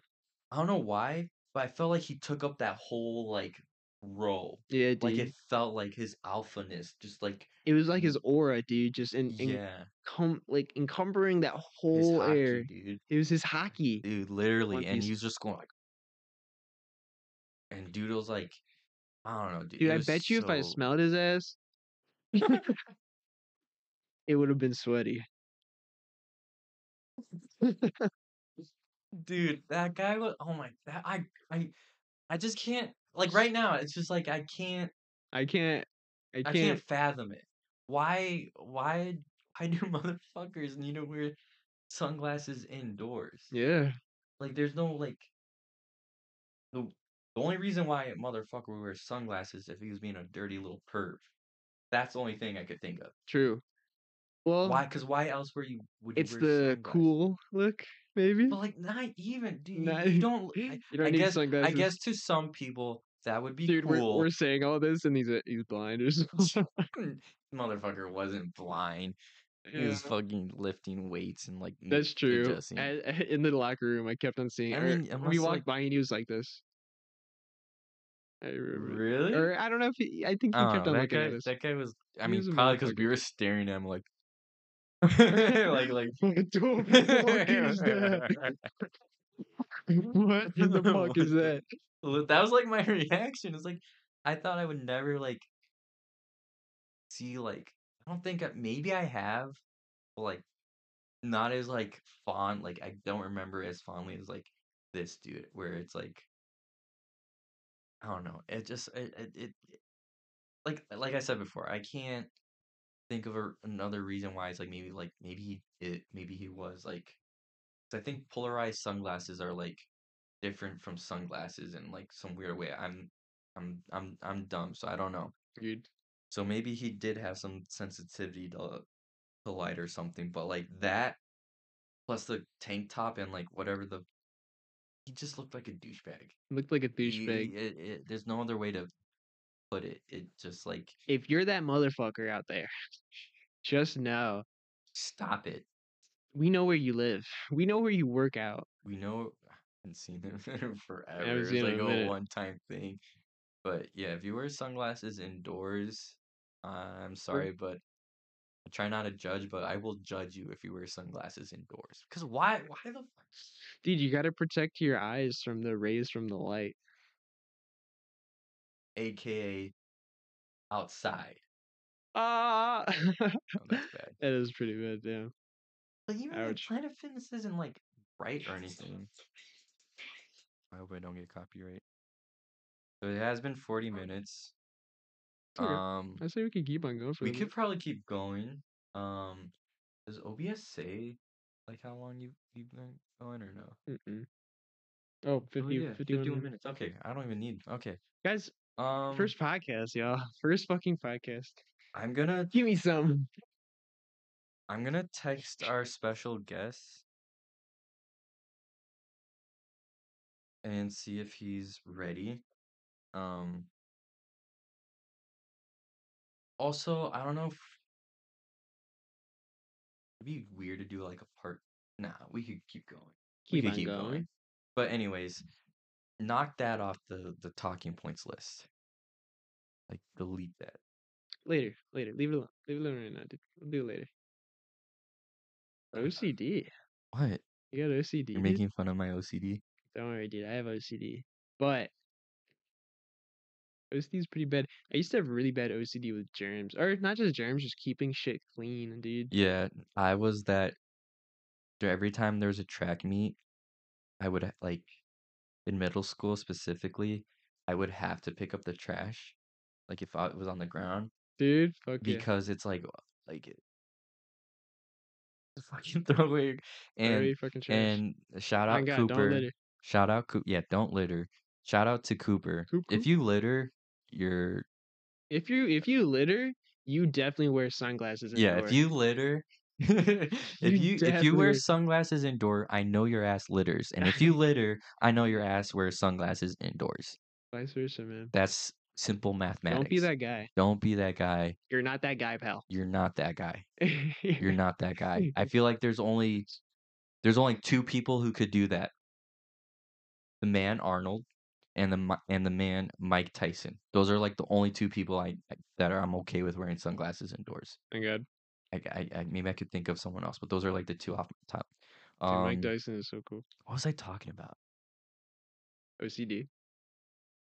I don't know why, but I felt like he took up that whole like role. Yeah, dude. Like it felt like his alphaness, just like It was like his aura, dude, just in, in yeah, com- like encumbering that whole hockey, air. dude. It was his hockey. Dude, literally, and he was just going like, and dude was like, I don't know, dude. Dude, I bet you if I smelled his ass, [LAUGHS] it would have been sweaty. [LAUGHS] dude, that guy was. Oh my, that I, I, I just can't. Like right now, it's just like I can't, I can't. I I can't. can't fathom it. Why, why, why do [LAUGHS] motherfuckers need to wear sunglasses indoors? Yeah. Like, there's no like the the only reason why a motherfucker would wear sunglasses if he was being a dirty little perv. That's the only thing I could think of. True. Well, Why? Because why else were you would you it's wear the sunglasses? cool look, maybe. But like, not even, dude. You, Not, you [LAUGHS] you don't. I, don't I need guess. I guess to some people that would be Dude, we're we're saying all this and he's a, he's blind or [LAUGHS] something. Mm, motherfucker wasn't blind. He was fucking lifting weights and like That's true. adjusting. At- in the locker room, I kept on seeing. I mean, we walked like by and he was like this. Really. Or I don't know if he. I think he I kept oh, on. That looking guy. at us. That guy was. I mean, was probably because we were staring at him like. [LAUGHS] [LAUGHS] like like. What the [LAUGHS] fuck is that? what the fuck is that? That was like my reaction. It's like I thought I would never like see like I don't think I, maybe I have, but like not as like fond. Like I don't remember as fondly as like this dude, where it's like I don't know. It just it it, it like like I said before, I can't think of a, another reason why it's like maybe like maybe he it maybe he was like 'cause I think polarized sunglasses are like different from sunglasses in like some weird way. I'm I'm I'm I'm dumb, so I don't know. Dude. So maybe he did have some sensitivity to to light or something, but like that plus the tank top and like whatever the he just looked like a douchebag. Looked like a He, douchebag. it, it, there's no other way to put it. It just like If you're that motherfucker out there, [LAUGHS] just know stop it. we know where you live. We know where you work out. We know I haven't seen him [LAUGHS] in forever. seen him like in a a minute. one-time thing. But yeah, if you wear sunglasses indoors, I'm sorry, but I try not to judge, but I will judge you if you wear sunglasses indoors. Because why? Why the fuck? Dude, you gotta protect your eyes from the rays from the light. AKA outside. Ah, [LAUGHS] Oh, that's bad. that is pretty bad. Yeah. But even like Ouch. Planet Fitness isn't like bright or anything. [LAUGHS] I hope I don't get copyright. So it has been 40 minutes. Okay. Um, I say we could keep on going for we a could probably keep going. Um, does OBS say like how long you you've been going or no? Mm-mm. Oh, 50, oh yeah, 51 51 minutes. minutes. Okay, I don't even need. Okay. Guys, Um, first podcast, y'all. [LAUGHS] First fucking podcast. I'm gonna Give me some. I'm gonna text our special guest and see if he's ready. Um. Also, I don't know if it'd be weird to do like a part. Nah, we could keep going. We Keep could on keep going. going. But anyways, knock that off the the talking points list. Like delete that. Later, later. Leave it alone. Leave it alone right now, dude. We'll do it later. OCD. What? You got OCD. You're dude? making fun of my OCD? Don't worry, dude. I have OCD. But OCD is pretty bad. I used to have really bad OCD with germs. Or not just germs, just keeping shit clean, dude. Yeah, I was that. Every time there was a track meet, I would like in middle school specifically, I would have to pick up the trash, like if I- it was on the ground, Dude, fuck yeah. because it's like like it [LAUGHS] fucking throw away and and shout out God, Cooper. Shout out Coop. Yeah, don't litter. Shout out to Cooper. Coop, If you litter, you're If you if you litter, you definitely wear sunglasses yeah. If you litter, [LAUGHS] if You you if you wear wear- sunglasses indoor, I know your ass litters. And if you [LAUGHS] litter, I know your ass wears sunglasses indoors. Vice versa, man. That's simple mathematics. Don't be that guy. Don't be that guy. You're not that guy, pal. You're not that guy. You're [LAUGHS] not that guy. I feel like there's only there's only two people who could do that. The man Arnold and the Mi- and the man Mike Tyson. Those are like the only two people I that are I'm okay with wearing sunglasses indoors. Thank God. I, I, I maybe I could think of someone else, but those are like the two off the top. Dude, Um, Mike Tyson is so cool. what was I talking about? OCD.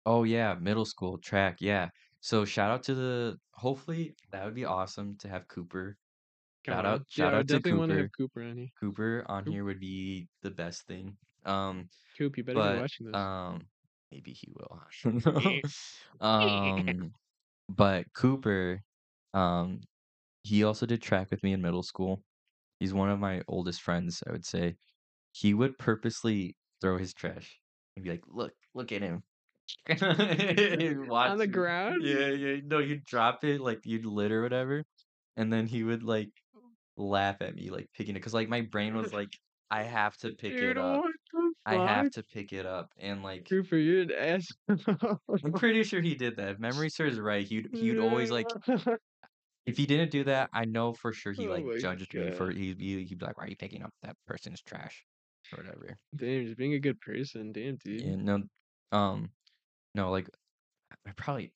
Oh yeah, middle school track. Yeah. So shout out to the. Hopefully that would be awesome to have Cooper. Shout out- yeah, shout I out to definitely want to Cooper. have Cooper on here. Cooper on Coop. here would be the best thing. Um, Coop, you better but be watching this. um, maybe he will. I [LAUGHS] don't know. [LAUGHS] um, but Cooper, um, he also did track with me in middle school. He's one of my oldest friends, I would say. He would purposely throw his trash and be like, "Look, look at him." [LAUGHS] Watch on the ground? Yeah, yeah. No, you'd drop it like you'd litter or whatever, and then he would like laugh at me like picking it because like my brain was like, I have to pick Dude, it up. what I have to pick it up, and like Cooper, you're an asshole. I'm pretty sure he did that. If memory serves right, he'd he'd always like [LAUGHS] if he didn't do that, I know for sure he Oh like my judged me for he'd be he'd be like, why are you picking up that person's trash or whatever. Damn, just being a good person. Damn, dude. Yeah, no, um, no, like I probably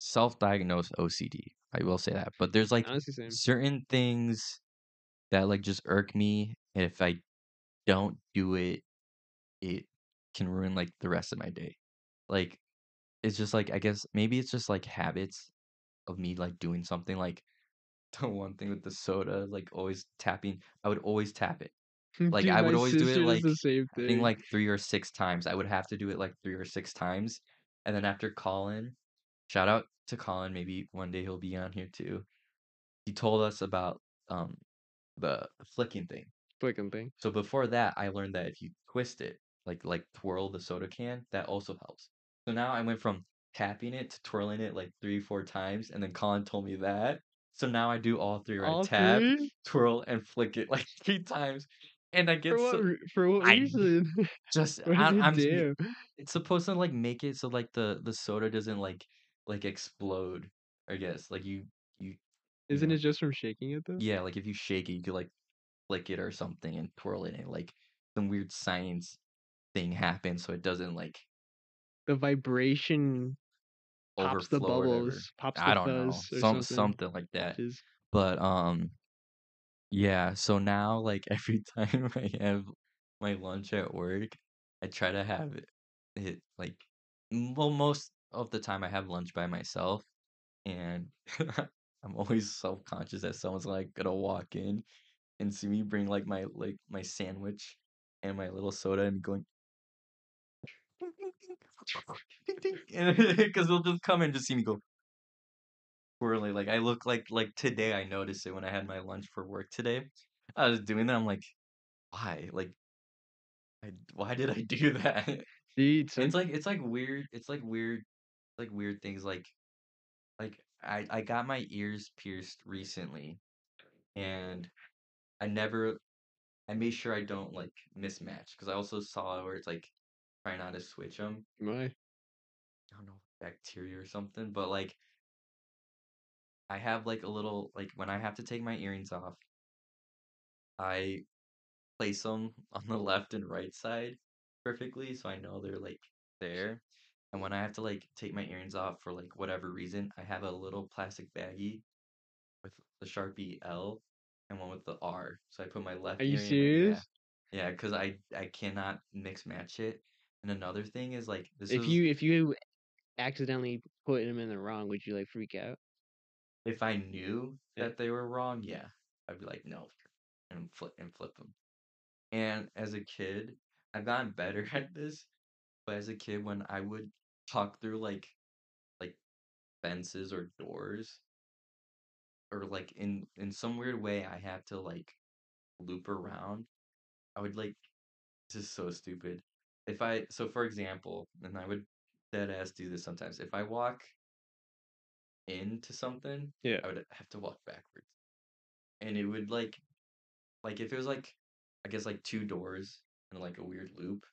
self-diagnosed OCD. I will say that, but there's like Honestly, certain things that like just irk me. and If I don't do it, it can ruin like the rest of my day. Like it's just like I guess maybe it's just like habits of me like doing something like [LAUGHS] the one thing with the soda, like always tapping. I would always tap it. [LAUGHS] Like, Dude, I would always do it, like, the same I think like three or six times. I would have to do it like three or six times. And then after Colin, shout out to Colin, maybe one day he'll be on here too. he told us about um the flicking thing. Flicking thing. So before that, I learned that if you twist it, like like twirl the soda can, that also helps. So now I went from tapping it to twirling it like three, four times, and then Colin told me that. So now I do all three, right? All Tap, three? twirl, and flick it [LAUGHS] like three times, and I get For what so for what I reason? [LAUGHS] just What I'm I'm just do? it's supposed to like make it so like the the soda doesn't like like explode. I guess like you you you Isn't it know just from shaking it though? yeah like if you shake it, you could like flick it or something and twirl it, and like some weird science thing happens so it doesn't like The vibration pops the overflow or whatever. bubbles, pops I don't know, some something. something like that. But um yeah, so now like [LAUGHS] every time I have my lunch at work, I try to have it, it like well most of the time I have lunch by myself and [LAUGHS] I'm always self-conscious that someone's like gonna walk in and see me bring like my like my sandwich and my little soda and going because [LAUGHS] they'll just come and just see me go twirling. Like I look like like today I noticed it when I had my lunch for work today. I was doing that. I'm like, why? Like, I, why did I [LAUGHS] do that? Dude, It's like it's like weird. It's like weird, like weird things. Like like I I got my ears pierced recently, and I never I made sure I don't like mismatch because I also saw where it's like try not to switch them. my I don't know bacteria or something, but like I have like a little like when I have to take my earrings off, I place them on the left and right side perfectly so I know they're like there. And when I have to like take my earrings off for like whatever reason, I have a little plastic baggie with the Sharpie L and one with the R. So I put my left. Are you earring in yeah. serious? Yeah, because I I cannot mix match it. And another thing is like this If was you if you accidentally put him in the wrong, would you like freak out? if I knew Yeah. that they were wrong, yeah, I'd be like, no, and flip and flip them. And as a kid, I've gotten better [LAUGHS] at this, but as a kid, when I would talk through like like fences or doors, or like in in some weird way, I have to like loop around. I would like this is so stupid. If I so for example, and I would dead ass do this sometimes. If I walk into something, Yeah. I would have to walk backwards. And it would like like if it was like I guess like two doors and like a weird loop.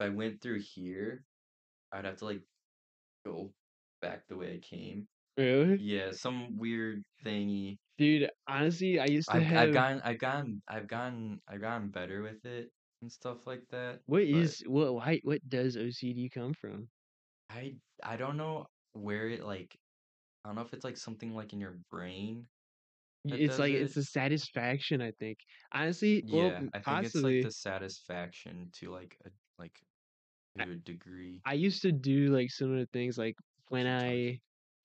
If I went through here, I'd have to like go back the way I came. Really? Yeah, some weird thingy. Dude, honestly, I used to I've I've have gotten I've gotten I've gotten I've gotten better with it and stuff like that. what is what why what does OCD come from? I I don't know where it like I don't know if it's like something like in your brain It's like it. it's the satisfaction, I think. Honestly, well, Yeah, m- I think it's like the satisfaction to like a like I, to a degree. I used to do like similar things like when I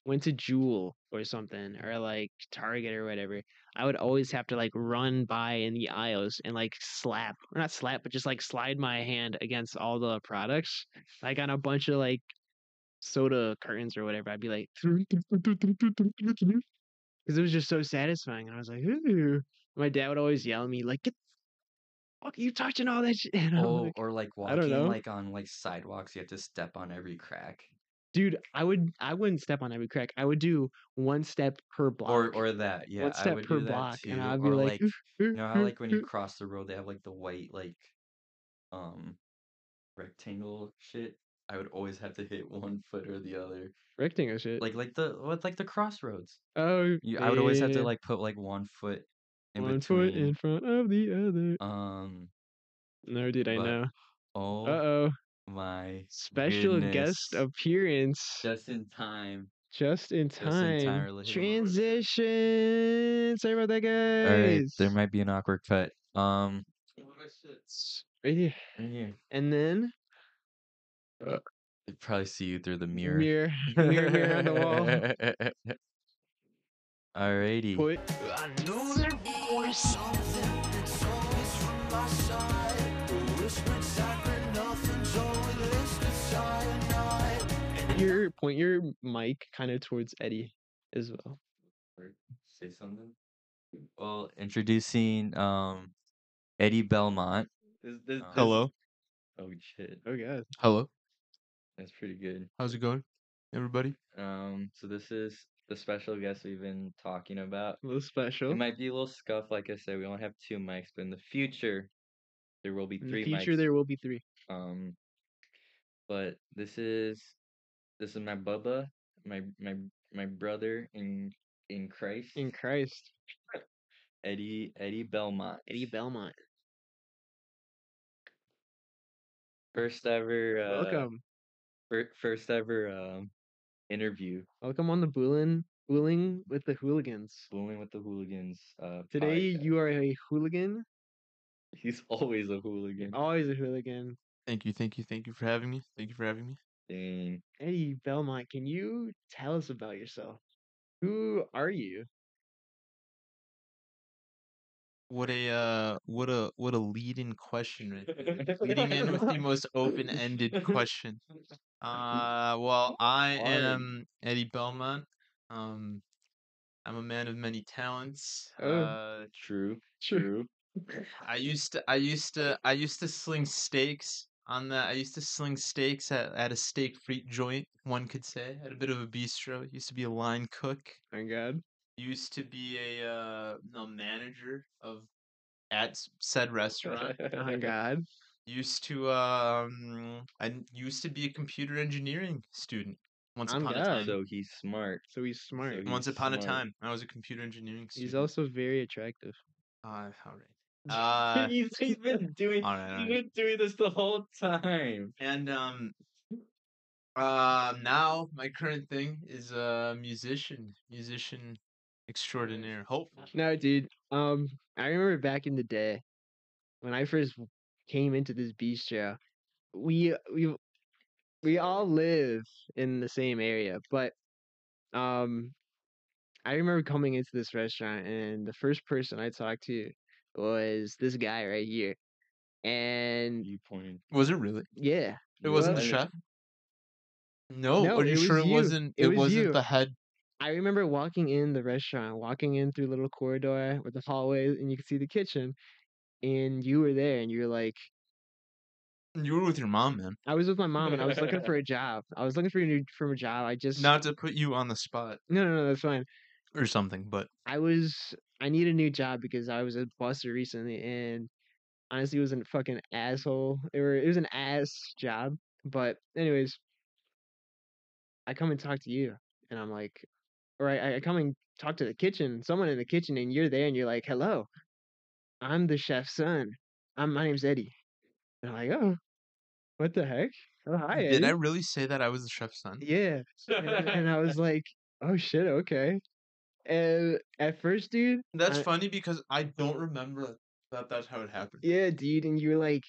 went to Jewel or something or like Target or whatever, I would always have to like run by in the aisles and like slap or not slap, but just like slide my hand against all the products. Like on a bunch of like soda curtains or whatever. I'd be like because it was just so satisfying. And I was like, ooh. My dad would always yell at me like, "Get fuck you touching all that shit?" [LAUGHS] Oh, like, or like walking like on like sidewalks, you have to step on every crack. Dude, I would I wouldn't step on every crack. I would do one step per block. or or that, yeah, One I would per do that block. And too. I'd be Or like, like you know how like when you cross the road they have like the white like um rectangle shit? I would always have to hit one foot or the other. rectangle shit. Like like the what like the crossroads. Oh, You I would always have to like put like one foot in One foot in front of the other. Um No, dude, I but know. oh Uh-oh. My Special goodness. guest appearance. Just in time. Just in Just in time. time. We're li- hitting over the- Transition. Sorry about that, All right, guys. there might be an awkward cut. Um, right here. right here. And then They probably see you through the mirror. mirror, mirror, mirror on the wall. [LAUGHS] Alrighty. Put I know that voice something that's always from my side. The whispered secret, cyanide. [LAUGHS] Your point your mic kind of towards Eddie as well. Or say something. Well, introducing um Eddie Belmont. This, this, this- Hello. Oh shit, Oh god. Hello. that's pretty good. How's it going, everybody? Um, so this is the special guest we've been talking about. A little special. It might be a little scuff, like I said. We only have two mics, but in the future, there will be In three the future mics. there will be three. Um, but this is this is my Bubba, my my my brother in in Christ, In Christ. [LAUGHS] Eddie Eddie Belmont. Eddie Belmont. First ever. Uh, Welcome. fir- first ever um interview. Welcome on the Boolin Booling with the Hooligans. Bowling with the Hooligans. Uh, Today podcast. you are a hooligan. He's always a hooligan. Always a hooligan. Thank you, thank you, thank you for having me. Thank you for having me. Dang. Eddie Belmont, can you tell us about yourself? Who are you? What a uh, what a what a lead-in question. [LAUGHS] Leading in with the most open-ended question. Uh, well, I am Eddie Belmont. Um, I'm a man of many talents. Oh. Uh, True. True. True. I used to, I used to, I used to sling steaks on the. I used to sling steaks at, at a steak frite joint. One could say at a bit of a bistro. Used to be a line cook. My God. Used to be a uh, a manager of at said restaurant. [LAUGHS] Oh my [LAUGHS] God. used to um, I used to be a computer engineering student. Once On upon a time. so he's smart. So he's smart. he's Once upon a time, I was a computer engineering student. He's also very attractive. Uh, all right. Uh, [LAUGHS] he's, he's been doing all right, all he's right. been doing this the whole time. And um uh now my current thing is a musician, musician extraordinaire. Hopefully. No, dude. Um, I remember back in the day when I first came into this bistro. We we we all live in the same area, but um, I remember coming into this restaurant and the first person I talked to was this guy right here, and You pointed. Was it really? yeah, It wasn't the was. chef? No, No, are you sure it wasn't It was wasn't you. the head I remember walking in the restaurant, walking in through a little corridor with the hallway, and you could see the kitchen, and you were there, and you were like. you were with your mom, man. I was with my mom and I was looking for [LAUGHS] a job. I was looking for a new for a job. I just Not to put you on the spot no no no that's fine. or something, but I was I need a new job because I was a busser recently and honestly it was a fucking asshole. It, were, it was an ass job. But anyways, I come and talk to you and I'm like, or I, I come and talk to the kitchen, someone in the kitchen, and you're there and you're like, hello, I'm the chef's son. I'm my name's Eddie. And I'm like, oh, what the heck? Oh hi. did I really say that I was the chef's son? Yeah. And, and I was like, oh shit, okay. And at first, dude, That's I- funny because I don't remember that that's how it happened. yeah, dude, and you were like,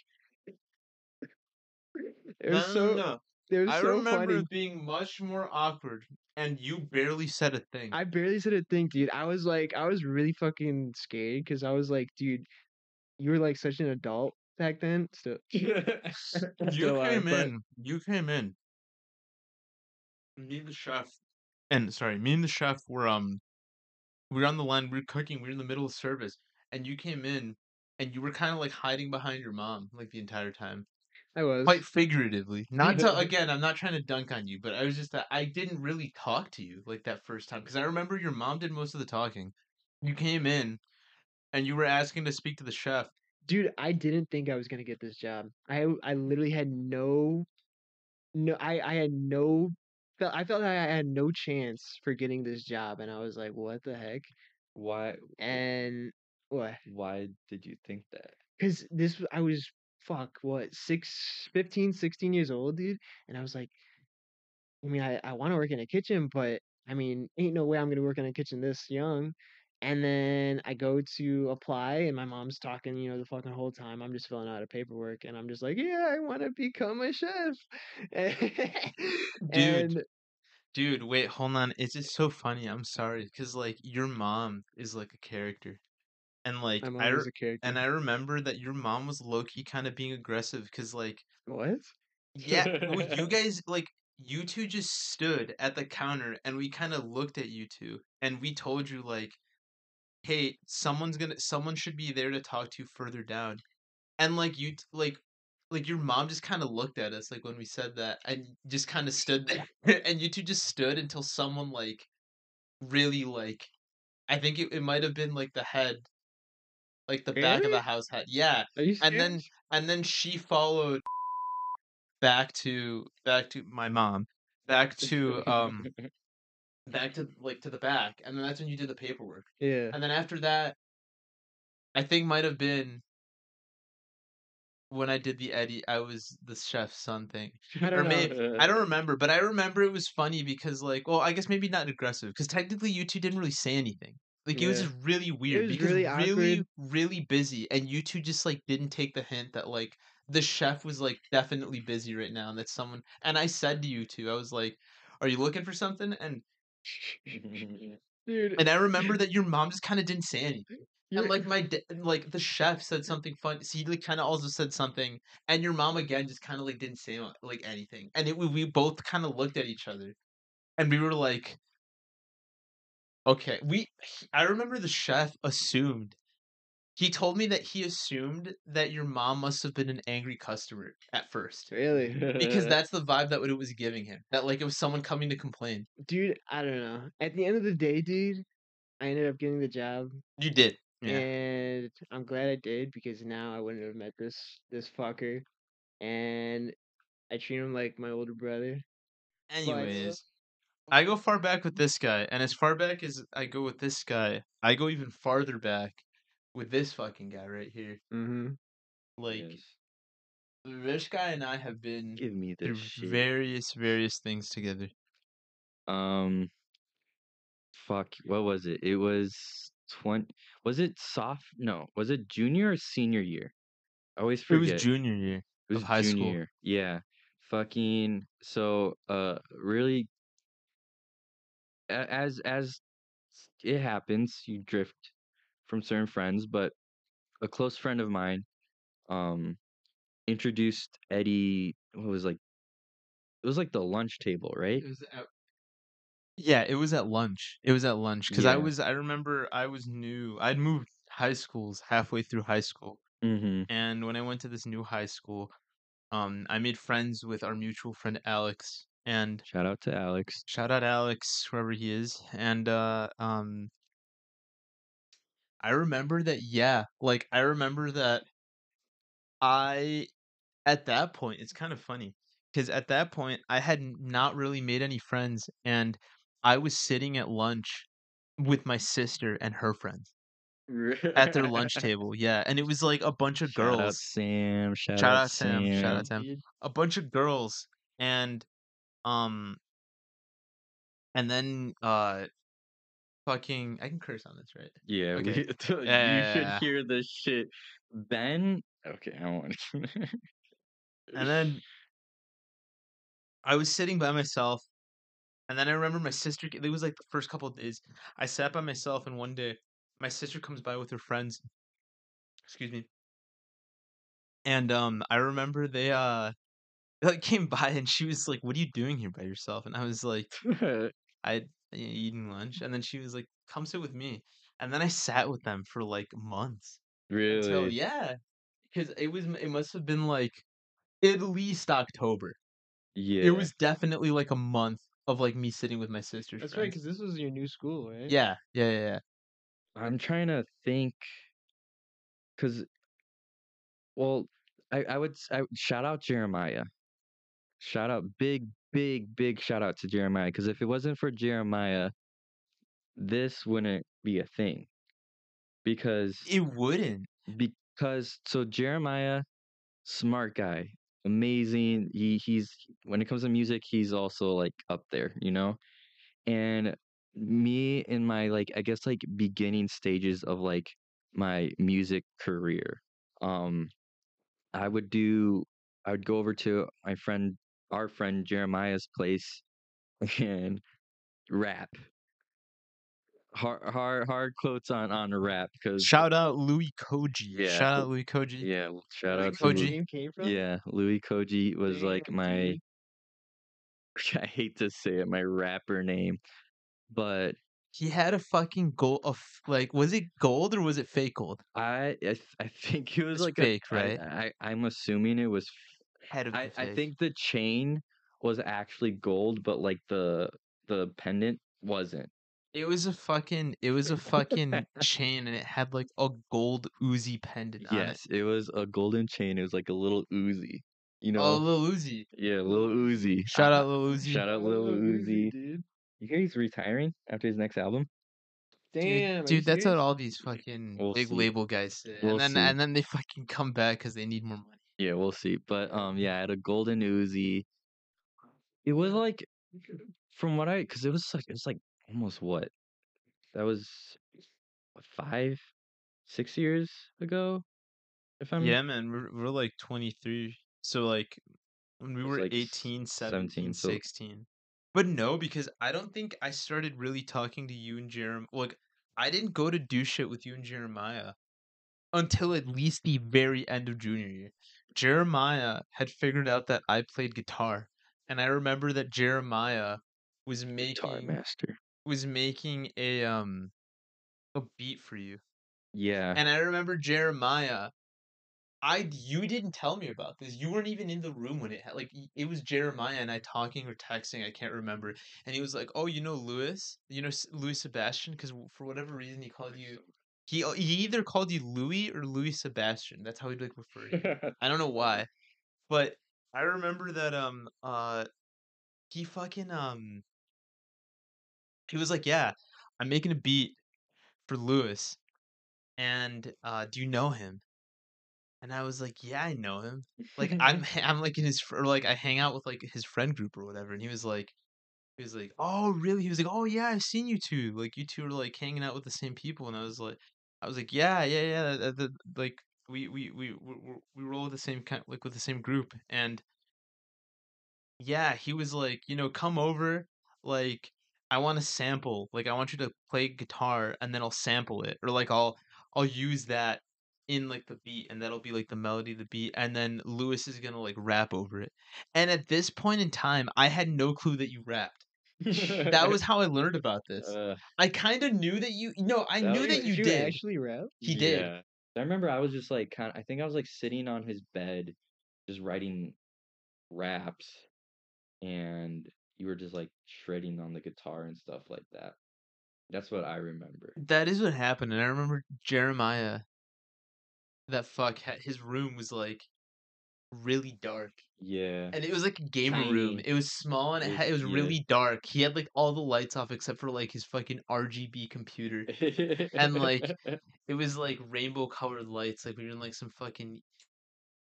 it was no, so, no, it was I so remember funny. it being much more awkward, and you barely said a thing. I barely said a thing, dude. I was like, I was really fucking scared because I was like, dude, you were like such an adult back then. Still, [LAUGHS] you still came but- in. You came in. Me and the chef, and sorry, me and the chef were um, were on the line. We're cooking. We're in the middle of service, and you came in, and you were kind of like hiding behind your mom like the entire time, I was. quite figuratively. [LAUGHS] Not to again, I'm not trying to dunk on you, but I was just that I didn't really talk to you like that first time because I remember your mom did most of the talking. You came in, and you were asking to speak to the chef. dude i didn't think i was gonna get this job i i literally had no no i i had no felt i felt like i had no chance for getting this job and i was like what the heck Why? and what Why did you think that? because this I was fuck what six 15 16 years old dude and i was like i mean i, I want to work in a kitchen but i mean ain't no way i'm gonna work in a kitchen this young and then i go to apply and my mom's talking you know the fucking whole time i'm just filling out a paperwork and i'm just like yeah i want to become a chef [LAUGHS] and Dude, wait, hold on. It's just so funny. I'm sorry, because like your mom is like a character, and like I re- and I remember that your mom was low key kind of being aggressive, because like what yeah, well, [LAUGHS] you guys like you two just stood at the counter and we kind of looked at you two and we told you like hey someone's gonna someone should be there to talk to you further down and like you like like your mom just kind of looked at us like when we said that and just kind of stood there [LAUGHS] and you two just stood until someone like really like i think it, it might have been like the head like the back of Really? the house head yeah and then and then she followed back to back to my mom back to um back to like to the back and then that's when you did the paperwork yeah. and then after that i think might have been when i did the eddie i was the chef's son thing [LAUGHS] I or maybe i don't remember but i remember it was funny because like well i guess maybe not aggressive because technically you two didn't really say anything like it was just really weird because really really really busy and you two just like didn't take the hint that like the chef was like definitely busy right now and that someone and i said to you two i was like are you looking for something? and [LAUGHS] [LAUGHS] Dude, and i remember [LAUGHS] that your mom just kind of didn't say anything you're- and like my da- like the chef said something fun. So he like kind of also said something, and your mom again just kind of like didn't say like anything. And it we we both kind of looked at each other, and we were like, okay. We I remember the chef assumed. He told me that he assumed that your mom must have been an angry customer at first. really, Because [LAUGHS] that's the vibe that it was giving him. That like it was someone coming to complain. dude. I don't know. At the end of the day, dude, I ended up getting the job, You did. Yeah. and I'm glad I did because now I wouldn't have met this this fucker, and I treat him like my older brother. Anyways, I go far back with this guy, and as far back as I go with this guy, I go even farther back with this fucking guy right here. Mm-hmm. Like this guy and I have been Give me through this shit. various various things together. Um, fuck. What was it? It was twenty. Was it soft? No. Was it junior or senior year? I always forget. It was junior year. It was of high school. junior. Yeah. Fucking. So, uh, really. As as it happens, you drift from certain friends, but a close friend of mine, um, introduced Eddie. What was like? It was like the lunch table, right? It was at, yeah, it was at lunch. It was at lunch because I was. I remember I was new. I'd moved high schools halfway through high school, Mm-hmm. and when I went to this new high school, um, I made friends with our mutual friend Alex, and Shout out to Alex. shout out Alex wherever he is, and uh, um, I remember that. Yeah, like I remember that. I at that point, it's kind of funny because at that point I had not really made any friends, and I was sitting at lunch with my sister and her friends at their lunch table. Yeah, and it was like a bunch of Shout out girls. Sam. Shout, Shout out out Sam. Shout out Sam. A bunch of girls, and um, and then uh, fucking I can curse on this, right? Yeah, Okay. we, [LAUGHS] you should Yeah. hear this shit. Ben. Okay, I don't want to. And then I was sitting by myself, and then I remember my sister. It was like the first couple of days. I sat by myself, and one day my sister comes by with her friends. Excuse me. And um, I remember they uh, they like came by, and she was like, "What are you doing here by yourself?" And I was like, [LAUGHS] "I eating lunch." And then she was like, "Come sit with me." And then I [LAUGHS] sat with them for like months. really? Until yeah, because it was it must have been like at least October. yeah. It was definitely like a month of like me sitting with my sister's That's right, because this was your new school, right? Yeah, yeah, yeah, yeah. I'm trying to think, cause, well, I I would I, would shout out Jeremiah. Shout out big big big shout out to Jeremiah, cause if it wasn't for Jeremiah, this wouldn't be a thing. Because It wouldn't. because so Jeremiah, smart guy, amazing. He he's when it comes to music, he's also like up there, you know. And me in my like I guess like beginning stages of like my music career, um, I would do I would go over to my friend our friend Jeremiah's place [LAUGHS] and rap. Hard hard hard quotes on on rap because Shout out Louis Koji. Yeah. Shout out Louis Koji. yeah, shout Where out Koji. Louis. name came from? Yeah, Louis Koji was like my. [LAUGHS] I hate to say it, my rapper name, but He had a fucking gold of like was it gold or was it fake gold? I I, th- I think it was It's like fake, a, I- right? I, I am assuming it was. Had to be I, I think the chain was actually gold, but like the the pendant wasn't. it was a fucking it was a fucking chain and it had like a gold Uzi pendant on it. Yes, it was a golden chain. It was like a little Uzi. You oh, know, Oh, little Uzi. yeah, little Uzi. Shout out Lil Uzi. Shout out Lil Uzi. You hear he's retiring after his next album? Dude, Damn, are you dude, that's what all these fucking We'll big see. label guys say, We'll and then see. and then they fucking come back because they need more money. Yeah, we'll see. But um, yeah, I had a golden Uzi. It was like, from what I, because it was like it was like almost what, that was five, six years ago, if I'm yeah, man, we're we're like twenty three, so like when we were like 18, 17, 17, so- 16. But no, because I don't think I started really talking to you and Jeremiah. Like, I didn't go to do shit with you and Jeremiah until at least the very end of junior year. Jeremiah had figured out that I played guitar, and I remember that Jeremiah was making guitar master. was making a um a beat for you. Yeah, And I remember Jeremiah. I you didn't tell me about this. You weren't even in the room when it ha- like it was Jeremiah and I talking or texting. I can't remember. And he was like, "Oh, you know Louis? You know Louis Sebastian? Because for whatever reason he called you. He uh, he either called you Louis or Louis Sebastian. That's how he'd like refer to you. [LAUGHS] I don't know why, but I remember that um uh he fucking um he was like, yeah, I'm making a beat for Louis, and uh, do you know him? And I was like, yeah, I know him. Like I'm [LAUGHS] [LAUGHS] I'm like in his or like I hang out with like his friend group or whatever, and he was like. He was like, "Oh, really?" He was like, "Oh, yeah, I've seen you two. Like, you two are like hanging out with the same people." And I was like, "I was like, yeah, yeah, yeah. that- that- like, we we we we we- roll with the same kind, like with the same group." And yeah, he was like, you know, come over. Like, I want to sample. Like, I want you to play guitar, and then I'll sample it, or like I'll I'll use that in like the beat, and that'll be like the melody the beat, and then Lewis is gonna like rap over it. And at this point in time, I had no clue that you rapped. That was [LAUGHS] how I learned about this. Uh, I kind of knew that you. No, I That knew was- that you did. actually rap? He did. yeah. I remember I was just like kind. I think I was like sitting on his bed, just writing raps, and you were just like shredding on the guitar and stuff like that. That's what I remember. That is what happened, and I remember Jeremiah. That fuck, his room was like really dark, Yeah. and it was like a gamer room. It was small and it, It had, it was- yeah. really dark. He had like all the lights off except for like his fucking RGB computer. And, like, It was like rainbow colored lights, like we were in like some fucking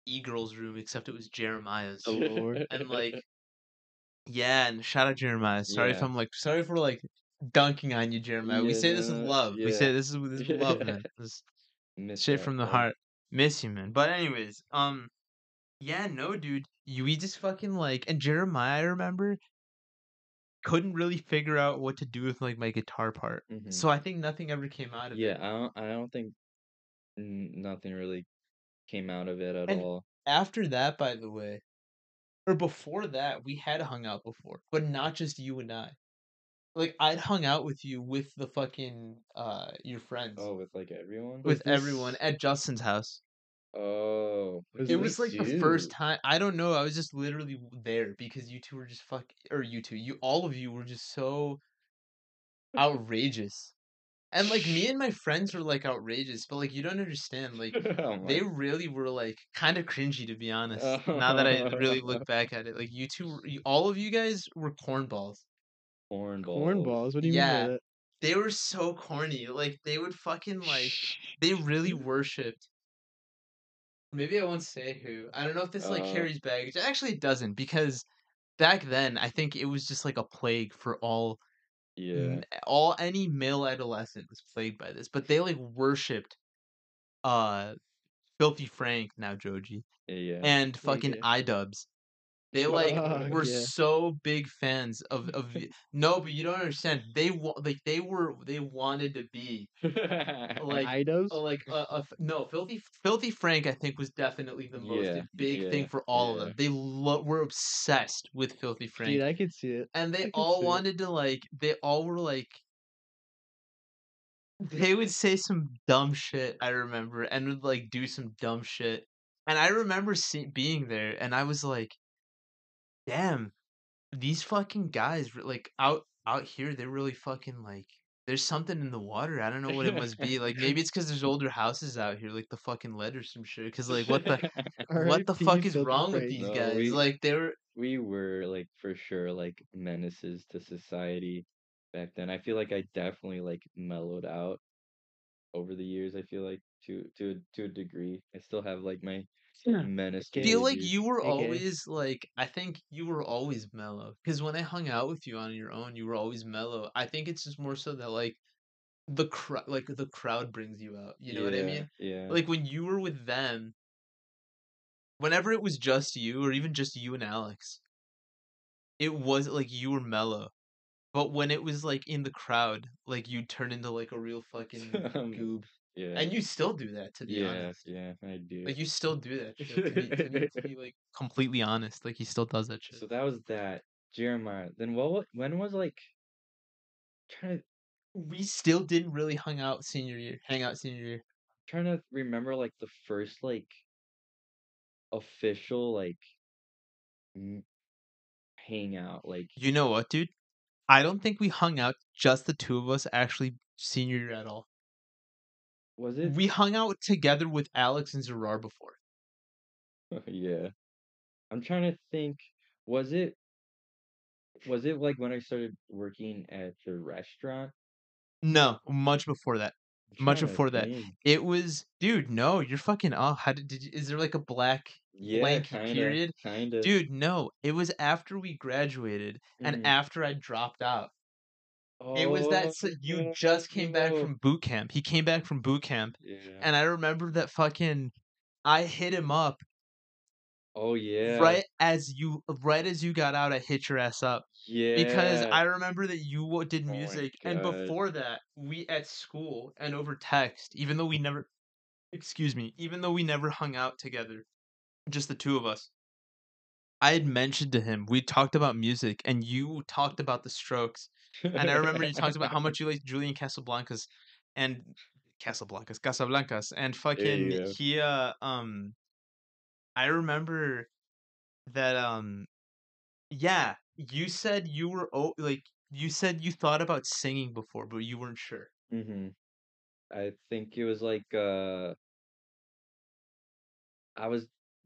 e girl's room, except it was Jeremiah's. Oh, Lord. and like [LAUGHS] yeah and shout out jeremiah sorry if i'm like sorry for like dunking on you jeremiah we say this with love we say this is with this is with love man [LAUGHS] this shit that, from the bro. heart miss you man but anyways um yeah no dude you we just fucking like and jeremiah i remember couldn't really figure out what to do with like my guitar part Mhm. so i think nothing ever came out of Yeah, it Yeah, I don't. I don't think n- nothing really came out of it at And- all. after that by the way or before that we had hung out before but not just you and i like i'd hung out with you with the fucking uh your friends Oh, with like everyone. with Was everyone at justin's house Oh, Was it was like the first time i don't know i was just literally there because you two were just fuck or you two you all of you were just so outrageous and like me and my friends were like outrageous but like you don't understand like [LAUGHS] Oh they really were like kind of cringy to be honest. now that I really look [LAUGHS] back at it, like you two, were- you- all of you guys were cornballs. cornballs. Cornballs? What do you Yeah. mean by that? They were so corny. Like they would fucking like they really [LAUGHS] worshipped. Maybe I won't say who. I don't know if this like Uh. carries baggage. Actually, it doesn't because back then I think it was just like a plague for all Yeah. all any male adolescent was plagued by this. But they like worshipped uh Filthy Frank now Joji Yeah. and fucking yeah. iDubbbz. They [LAUGHS] like Fuck, were yeah. so big fans of of [LAUGHS] no, but you don't understand. They wa- like they were they wanted to be [LAUGHS] like iDubbbz? uh, like uh, uh, no filthy filthy Frank. I think was definitely the most Yeah, big thing for all of them. They lo- were obsessed with filthy Frank, Dude, I could see it. and they all see it. wanted to like they all were like they would say some dumb shit i remember and would like do some dumb shit and i remember see- being there and i was like damn these fucking guys like out out here they're really fucking like there's something in the water i don't know what it must be like maybe it's because there's older houses out here like the fucking lead or some shit because like what the [LAUGHS] what the fuck is wrong with these No, guys we- like they were we were like for sure like menaces to society back then. I feel like I definitely like mellowed out over the years. I feel like to to to a degree. I still have like my. Menace. Okay. feel like you were always like I think you were always mellow because when I hung out with you on your own, you were always mellow. I think it's just more so that like the crowd, like the crowd brings you out. You know what I mean? Yeah. Like when you were with them, whenever it was just you or even just you and Alex, it was like you were mellow. But when it was like in the crowd, like you turn into like a real [LAUGHS] fucking Um, goob, yeah. and you still do that to be yeah, honest. yeah, I do. Like you still do that shit. To be, to be, to be like [LAUGHS] completely honest, like he still does that shit. So that was that. Jeremiah. Then what? When was like? Trying to we still didn't really hung out senior year, hang out senior year. trying to remember like the first like official like hangout. Like You know what, dude? I don't think we hung out just the two of us actually senior year at all. Was it? We hung out together with Alex and Zerar before. [LAUGHS] yeah. I'm trying to think. Was it? Was it like when I started working at the restaurant? No, much before that. I'm Much before that. think. It was, dude. No, you're fucking off. How did, did you, is there like a black Yeah, blank kinda, period? kinda. Dude, no. It was after we graduated and Mhm. after I dropped out. It was that s- you just came back Oh, from boot camp. He came back from boot camp, Yeah. and I remember that fucking. I hit him up oh yeah. right as you right as you got out. I hit your ass up Yeah. because I remember that you did Oh music, and before that, we at school and over text, even though we never, excuse me, even though we never hung out together, just the two of us. I had mentioned to him we talked about music, and you talked about the Strokes, and I remember you talked about how [LAUGHS] much you like Julian Casablancas and Casablancas, Casablancas, and fucking yeah. he uh um I remember that um yeah, you said you were oh like you said you thought about singing before, but you weren't sure. Mm-hmm. I think it was like uh I was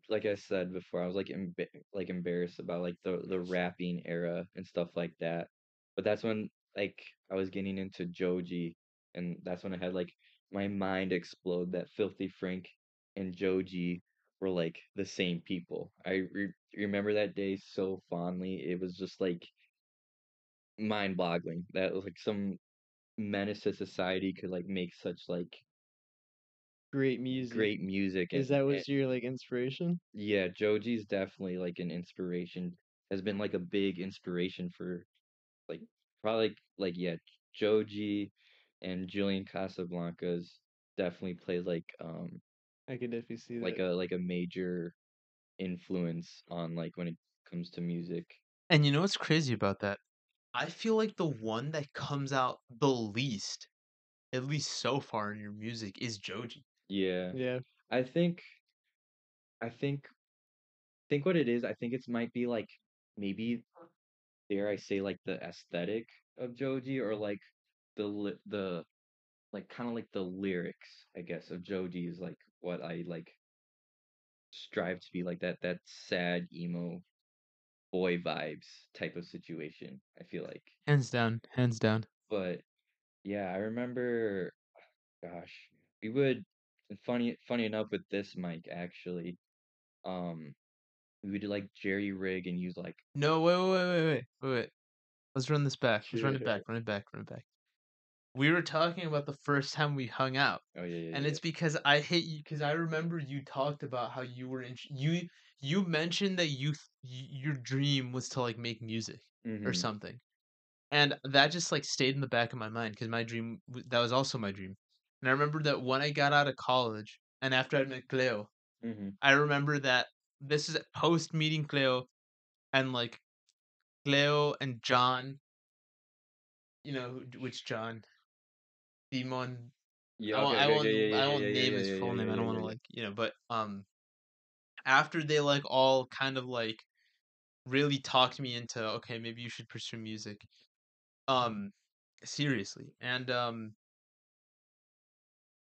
like I said before, I was like emba like embarrassed about like the the rapping era and stuff like that. But that's when like I was getting into Joji and that's when I had like my mind explode that Filthy Frank and Joji were like the same people. I re remember that day so fondly. It was just like mind-boggling that was like some menace to society could like make such like Great music. great music Is and, that and was your like inspiration? yeah joji's definitely like an inspiration has been like a big inspiration for like probably like, like yeah joji and julian casablancas definitely played like um I could definitely see like that. a like a major influence on like when it comes to music And you know what's crazy about that? I feel like the one that comes out the least, at least so far in your music, is Joji. Yeah yeah. I think I think think what it is, I think it's might be like maybe dare I say like the aesthetic of Joji or like the li- the like kind of like the lyrics, I guess, of Joji is like what I like strive to be like that that sad emo boy vibes type of situation, I feel like. Hands down, hands down. But yeah, I remember gosh, we would and funny funny enough with this mic actually, um we would like jerry rig and use like No, wait, wait, wait, wait, wait, wait. Let's run this back. Let's run it back. Run it back. Run it back. We were talking about the first time we hung out, oh yeah, yeah and yeah. it's because I hate you because I remember you talked about how you were in you you mentioned that you your dream was to like make music or Mhm. something, and that just like stayed in the back of my mind because my dream that was also my dream, and I remember that when I got out of college and after I met Cleo, Mhm. I remember that this is post meeting Cleo, and like Cleo and John. You know which John? Demon. Yeah, I won't, okay, I okay, won't, yeah, yeah, I won't yeah, name his full name. I don't want to like you know, but um, after they like all kind of like really talked me into okay, maybe you should pursue music, um, seriously, and um,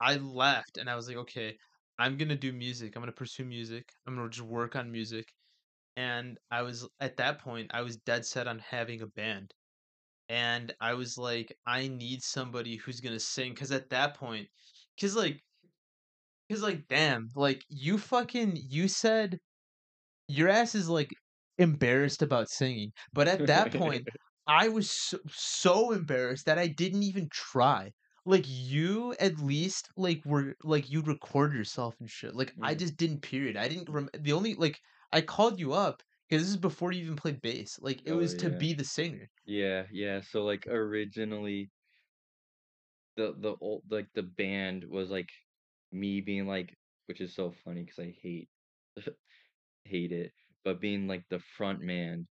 I left and I was like, okay, I'm gonna do music. I'm gonna pursue music. I'm gonna just work on music, and I was at that point I was dead set on having a band. And I was like, I need somebody who's gonna sing, because at that point, because like Cause like, damn, like you fucking you said your ass is like embarrassed about singing, but at that point, [LAUGHS] I was so, so embarrassed that I didn't even try. Like you, at least, like were like you'd record yourself and shit. Like I Mm. just didn't. Period. I didn't. Rem- the only like I called you up because this is before you even played bass. Like it Oh, was to be the singer. Yeah, yeah. So like originally the the old like the band was like me being like which is so funny because I hate [LAUGHS] hate it, but being like the front man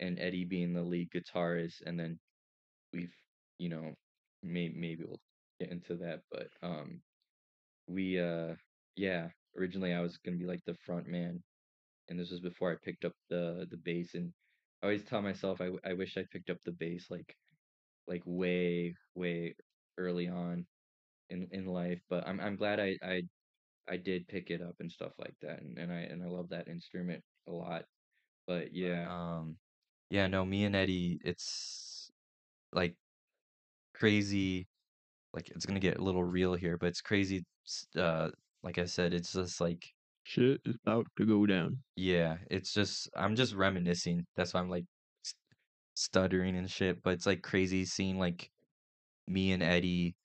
and Eddie being the lead guitarist and then we've you know may maybe we'll get into that, but um we uh yeah, originally I was gonna be like the front man and this was before I picked up the the bass and I always tell myself I I wish I picked up the bass like like way way early on in in life but i'm i'm glad i i i did pick it up and stuff like that and, and i and i love that instrument a lot but yeah. um yeah no me and eddie it's like crazy like it's gonna get a little real here but it's crazy uh like i said it's just like Shit is about to go down. yeah it's just i'm just reminiscing that's why i'm like stuttering and shit but it's like crazy seeing like me and eddie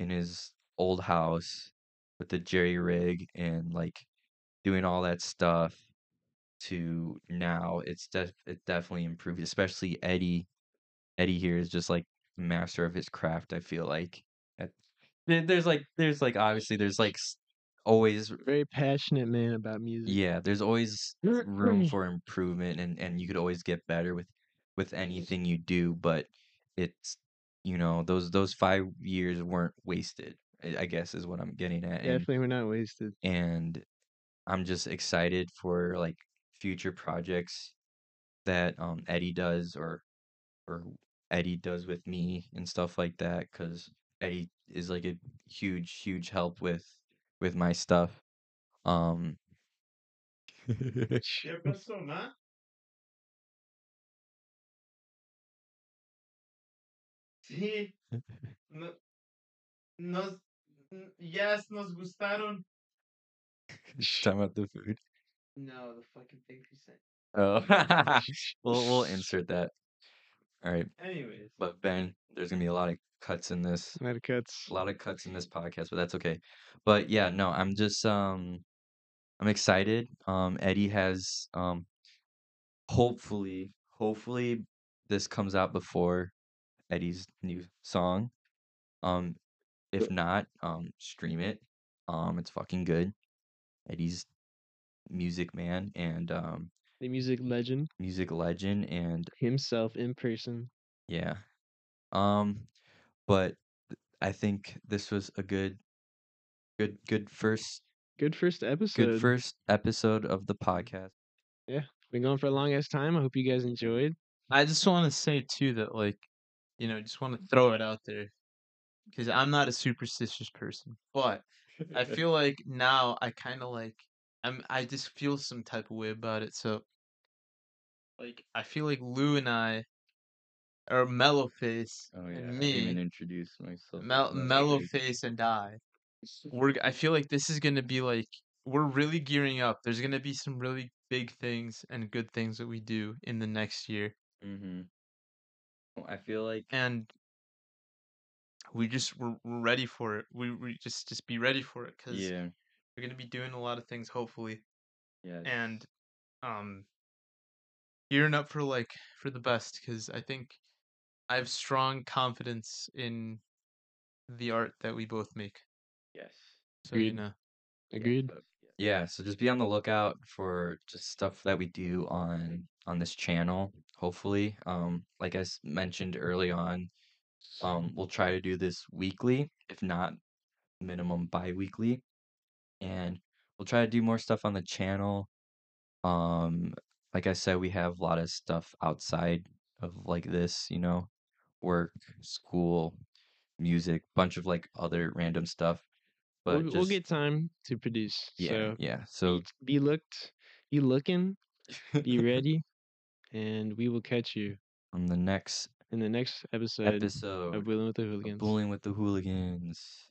in his old house with the jerry rig and like doing all that stuff to now it's def- it definitely improved especially eddie eddie here is just like master of his craft i feel like there's like there's like obviously there's like always Very passionate man about music. yeah there's always room for improvement and and you could always get better with with anything you do but it's you know those those five years weren't wasted i I guess is what i'm getting at and Definitely, we're not wasted. and i'm just excited for like future projects that um eddie does or or eddie does with me and stuff like that because eddie is like a huge huge help with with my stuff um [LAUGHS] ¿Qué pasó, ma? Sí. [LAUGHS] No, nos, yes, nos gustaron. Talking about the food. No, the fucking thing you said. Oh, [LAUGHS] we'll we'll insert that. All right, Anyways. but Ben, there's gonna be a lot of cuts in this, Not cuts. a lot of cuts in this podcast, but that's okay. But yeah, no, I'm just um, I'm excited. Um, Eddie has um, hopefully, hopefully, this comes out before Eddie's new song. Um, if not, um, stream it. Um, it's fucking good. Eddie's music man and um, The music legend music legend and himself in person. Yeah. Um, but I think this was a good, good, good first, Good first episode. good first episode of the podcast. Yeah. Been going for a long ass time. I hope you guys enjoyed. I just want to say too that like, you know, just want to throw it out there because I'm not a superstitious person, but I [LAUGHS] feel like now I kind of like I'm I just feel some type of way about it. So like I feel like Lu and I or Mellow Face Oh yeah, and I even me, introduce myself. Mel- Mellow Mellow Face. Face and I, we're I [LAUGHS] feel like this is gonna be like we're really gearing up. There's gonna be some really big things and good things that we do in the next year. Mm-hmm. Well, I feel like and we just we're, we're ready for it. We we just just be ready for it because yeah, we're gonna be doing a lot of things hopefully, yeah, and um gearing up for like for the best because I think I have strong confidence in the art that we both make. Yes. So you Agreed. know, Agreed. Yeah, so just be on the lookout for just stuff that we do on on this channel. Hopefully, um, like I mentioned early on, um, we'll try to do this weekly, if not minimum bi-weekly, and we'll try to do more stuff on the channel. Um, like I said, we have a lot of stuff outside of like this, you know, work, school, music, bunch of like other random stuff. But We'll, we'll get time to produce. yeah, So yeah. So be looked, be looking, be [LAUGHS] ready, and we will catch you on the next in the next episode episode of Wheeling with the Hooligans. Boolin' with the Hooligans.